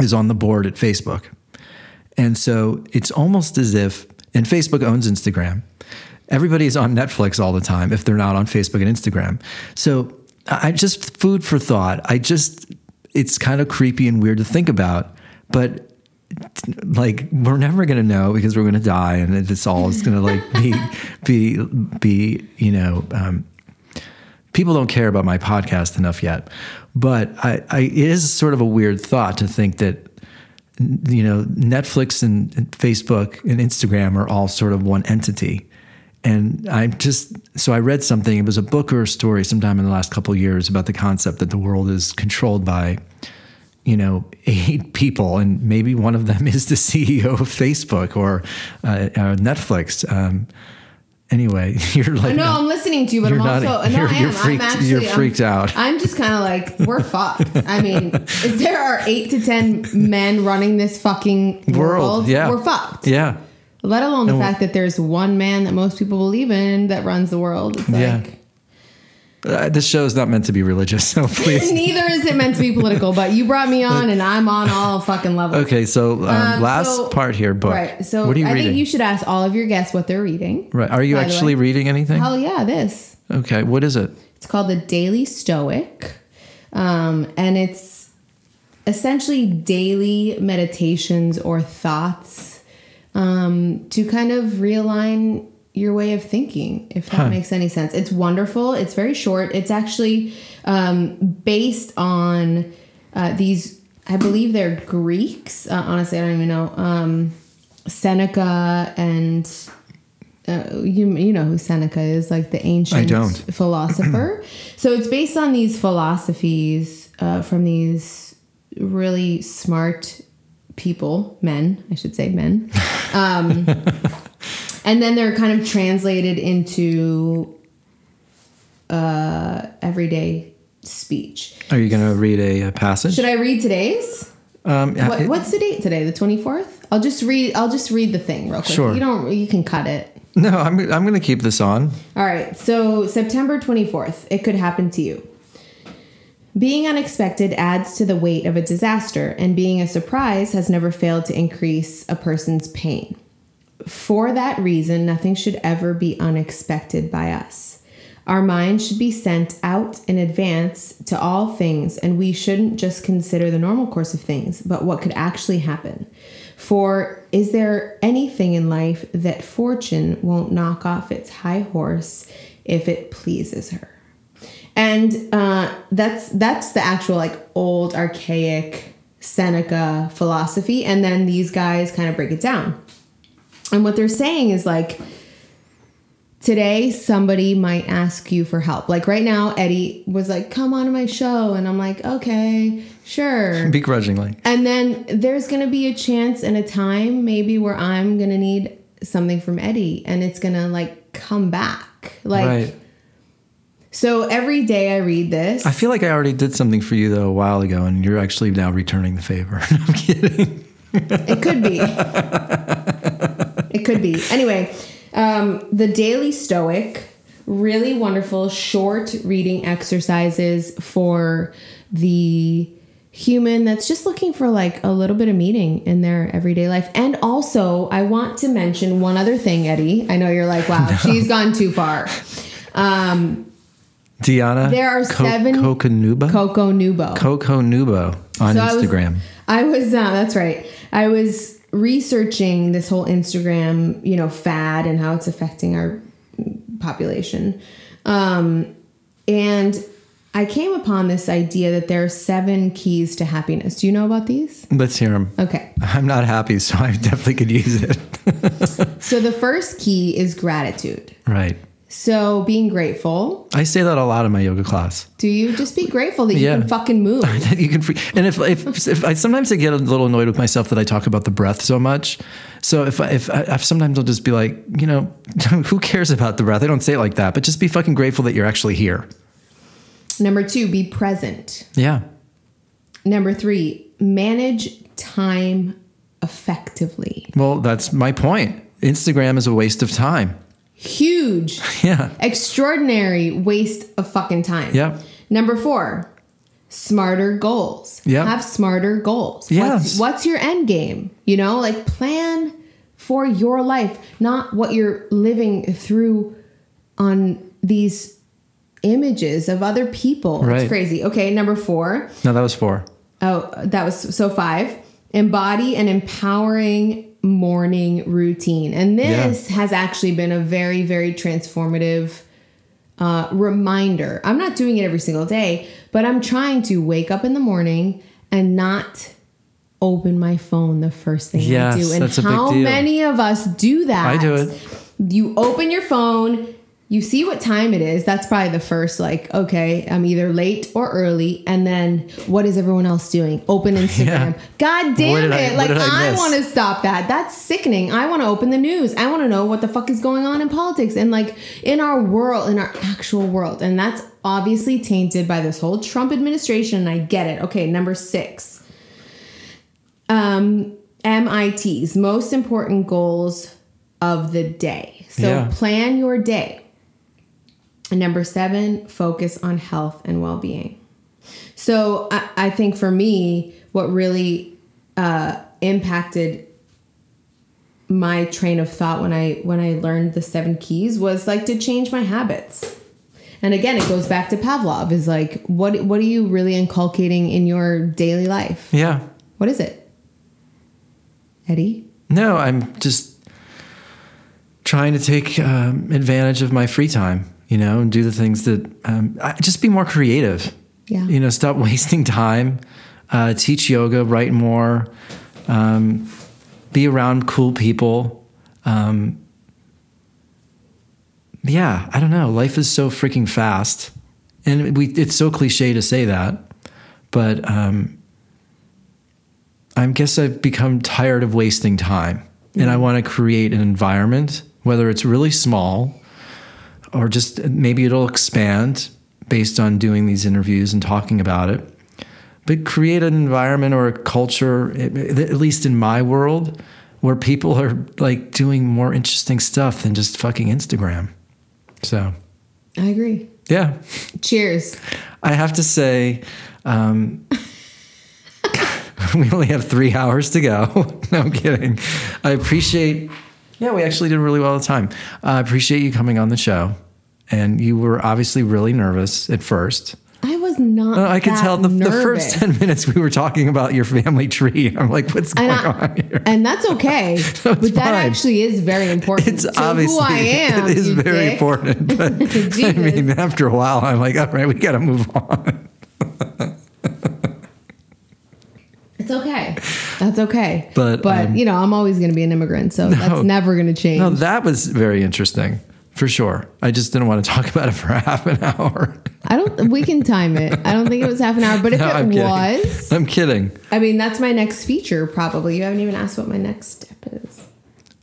is on the board at Facebook. And so it's almost as if, and Facebook owns Instagram. Everybody's on Netflix all the time if they're not on Facebook and Instagram. So I just food for thought. I just, it's kind of creepy and weird to think about, but like we're never going to know because we're going to die and it's all is going to like be, be, be, you know, um, people don't care about my podcast enough yet. But I, I, it is sort of a weird thought to think that, you know, Netflix and, Facebook and Instagram are all sort of one entity. and I just so I read something. It was a book or a story sometime in the last couple years about the concept that the world is controlled by, you know, eight people, and maybe one of them is the CEO of Facebook or uh, uh, Netflix. Um, anyway, you're like no, I'm listening to you, but I'm not- also no, you're- I am. you're freaked- I'm actually you're I'm- out. I'm just kind of like we're fucked. I mean, if there are eight to ten men running this fucking world, World, yeah. we're fucked. yeah. Let alone the fact that there's one man that most people believe in that runs the world. It's Yeah. like Uh, this show is not meant to be religious, so please. neither is it meant to be political. But you brought me on, and I'm on all fucking levels. Okay, so um, Um, last so- part here, book. Right. So what are you I reading? think you should ask all of your guests what they're reading. right. Are you actually reading anything? Hell yeah, this. Okay. What is it? It's called the Daily Stoic, um, and it's essentially daily meditations or thoughts um, to kind of realign your way of thinking, if that Huh. makes any sense. It's wonderful. It's very short. It's actually um, based on uh, these. I believe they're Greeks. Uh, honestly, I don't even know. Um, Seneca and uh, you you know who Seneca is, like the ancient philosopher. so it's based on these philosophies uh, from these really smart people, men, I should say, men. Um, and then they're kind of translated into uh, everyday speech. Are you going to read a, a passage? Should I read today's? um, What, it- what's the date today? The twenty fourth. I'll just read. I'll just read the thing real quick. Sure. You don't. You can cut it. no, I'm, I'm going to keep this on. All right, so September 24th, it could happen to you. Being unexpected adds to the weight of a disaster, and being a surprise has never failed to increase a person's pain. For that reason, nothing should ever be unexpected by us. Our mind should be sent out in advance to all things, and we shouldn't just consider the normal course of things, but what could actually happen. For is there anything in life that fortune won't knock off its high horse if it pleases her? And uh, that's that's the actual like old archaic Seneca philosophy, and then these guys kind of break it down. And what they're saying is like today somebody might ask you for help. Like right now, Eddie was like, "Come on to my show," and I'm like, "Okay, sure." Begrudgingly. And then there's going to be a chance and a time maybe where I'm going to need something from Eddie and it's going to like come back. Like right. so every day I read this. I feel like I already did something for you, though, a while ago, and you're actually now returning the favor. I'm kidding. It could be. it could be. Anyway, um, the Daily Stoic, really wonderful short reading exercises for the human that's just looking for like a little bit of meaning in their everyday life. And also, I want to mention one other thing, Eddie. I know you're like, wow, she's gone too far. Um, Diana. There are seven- Coconuba. Coconubo. Coco Nubo on So I was- Instagram. I was uh, that's right. I was researching this whole Instagram, you know, fad and how it's affecting our population. Um, and I came upon this idea that there are seven keys to happiness. Do you know about these? Let's hear them. Okay. I'm not happy, so I definitely could use it. So the first key is gratitude. right. So being grateful. I say that a lot in my yoga class. Do you just be grateful that you Yeah. can fucking move? that you can free and if, if if I sometimes I get a little annoyed with myself that I talk about the breath so much. So if I, if I, I sometimes I'll just be like, you know, who cares about the breath? I don't say it like that, but just be fucking grateful that you're actually here. Number two, be present. Yeah. Number three, manage time effectively. Well, that's my point. Instagram is a waste of time. Huge, Yeah. extraordinary waste of fucking time. Yep. Number four, smarter goals. Yeah. Have smarter goals. Yes. What's, what's your end game? You know, like plan for your life, not what you're living through on these images of other people. Right. It's crazy. Okay, number four. No, that was four. Oh, that was so five. Embody an empowering morning routine. And this has actually been a very, very transformative uh, reminder. I'm not doing it every single day, but I'm trying to wake up in the morning and not open my phone the first thing Yes, I do. And that's a big how many of us do that? I do it. You open your phone, you see what time it is. That's probably the first, like, okay, I'm either late or early. And then what is everyone else doing? Open Instagram. Yeah. God damn it. I- like, I I, want to stop that. That's sickening. I want to open the news. I want to know what the fuck is going on in politics and, like, in our world, in our actual world. And that's obviously tainted by this whole Trump administration. And I get it. Okay, number six. Um, MITs, most important goals of the day. So Yeah. plan your day. And number seven, focus on health and well being. So I, I think for me, what really uh, impacted my train of thought when I when I learned the seven keys was like to change my habits. And again, it goes back to Pavlov is like what what are you really inculcating in your daily life? Yeah. What is it? Eddie? No, I'm just trying to take um, advantage of my free time, you know, and do the things that um, just be more creative. Yeah. You know, stop wasting time. Uh, teach yoga, write more, um, be around cool people. Um, yeah, I don't know. Life is so freaking fast, and we it's so cliche to say that, but um, I guess I've become tired of wasting time, and I want to create an environment, whether it's really small, or just maybe it'll expand based on doing these interviews and talking about it. But create an environment or a culture, at least in my world, where people are like doing more interesting stuff than just fucking Instagram. So, I agree. yeah, Cheers. I have to say, um, we only have three hours to go. no, I'm kidding. I appreciate, yeah, we actually did really well the time. I appreciate you coming on the show. And you were obviously really nervous at first. I was not. Uh, I could that tell the, the first 10 minutes we were talking about your family tree. I'm like, what's going I, on here? and that's okay. but that actually is very important. It's to obviously who I am. it is very dick. important. But I mean, after a while, I'm like, all right, we got to move on. It's okay. That's okay. But, but um, you know, I'm always going to be an immigrant, so that's never going to change. No, that was very interesting for sure. I just didn't want to talk about it for half an hour. I don't. We can time it. I don't think it was half an hour, but if No, it I'm kidding. was, I'm kidding. I mean, that's my next feature. Probably. You haven't even asked what my next step is.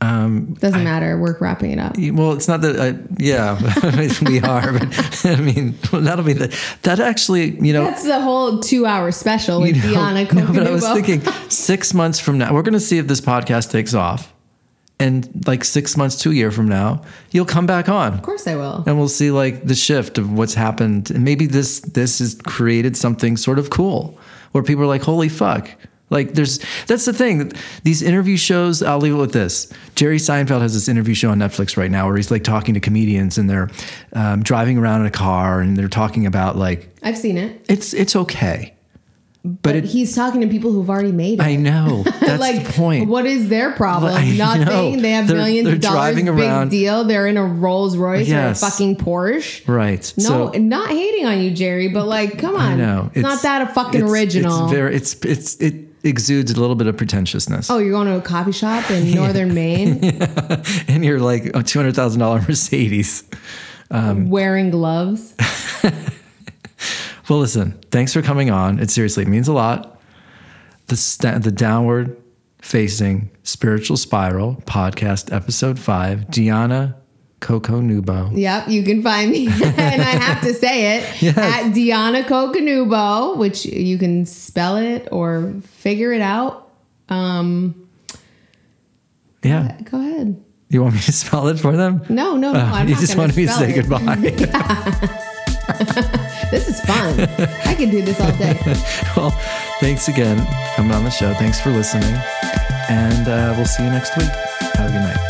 Um, Doesn't matter. We're wrapping it up. well, it's not that. I, yeah, we are. But I mean, well, that'll be the. That actually, you know, That's the whole two-hour special with you know, Diana no, but I was thinking six months from now, we're going to see if this podcast takes off, and like six months to a year from now, you'll come back on. Of course, I will. and we'll see like the shift of what's happened and maybe this this has created something sort of cool where people are like holy fuck like there's that's the thing these interview shows i'll leave it with this jerry seinfeld has this interview show on netflix right now where he's like talking to comedians and they're um, driving around in a car and they're talking about like I've seen it, it's it's okay but it he's talking to people who've already made it. i know that's like, the point what is their problem? I Nothing. They have They're- 1000000s they're of dollars. driving Big around- deal. They're in a Rolls Royce Yes. or a fucking Porsche. right No, so not hating on you, Jerry, but like, come on. I know It's, not that a fucking it's- original. It's very. It's it's it exudes a little bit of pretentiousness. oh, you're going to a coffee shop in northern Maine and you're like a two hundred thousand dollar Mercedes. Um, wearing gloves. Well, listen. Thanks for coming on. It seriously means a lot. The sta- the downward facing spiritual spiral podcast episode five. Diana Coconubo. Yep, you can find me, and I have to say it Yes. at Diana Coconubo, which you can spell it or figure it out. Um, Yeah. go ahead. You want me to spell it for them? No, no, no. Oh, I'm you not just gonna me to say it. goodbye. This is fun. I can do this all day. well, thanks again for coming on the show. Thanks for listening. And uh, we'll see you next week. Have a good night.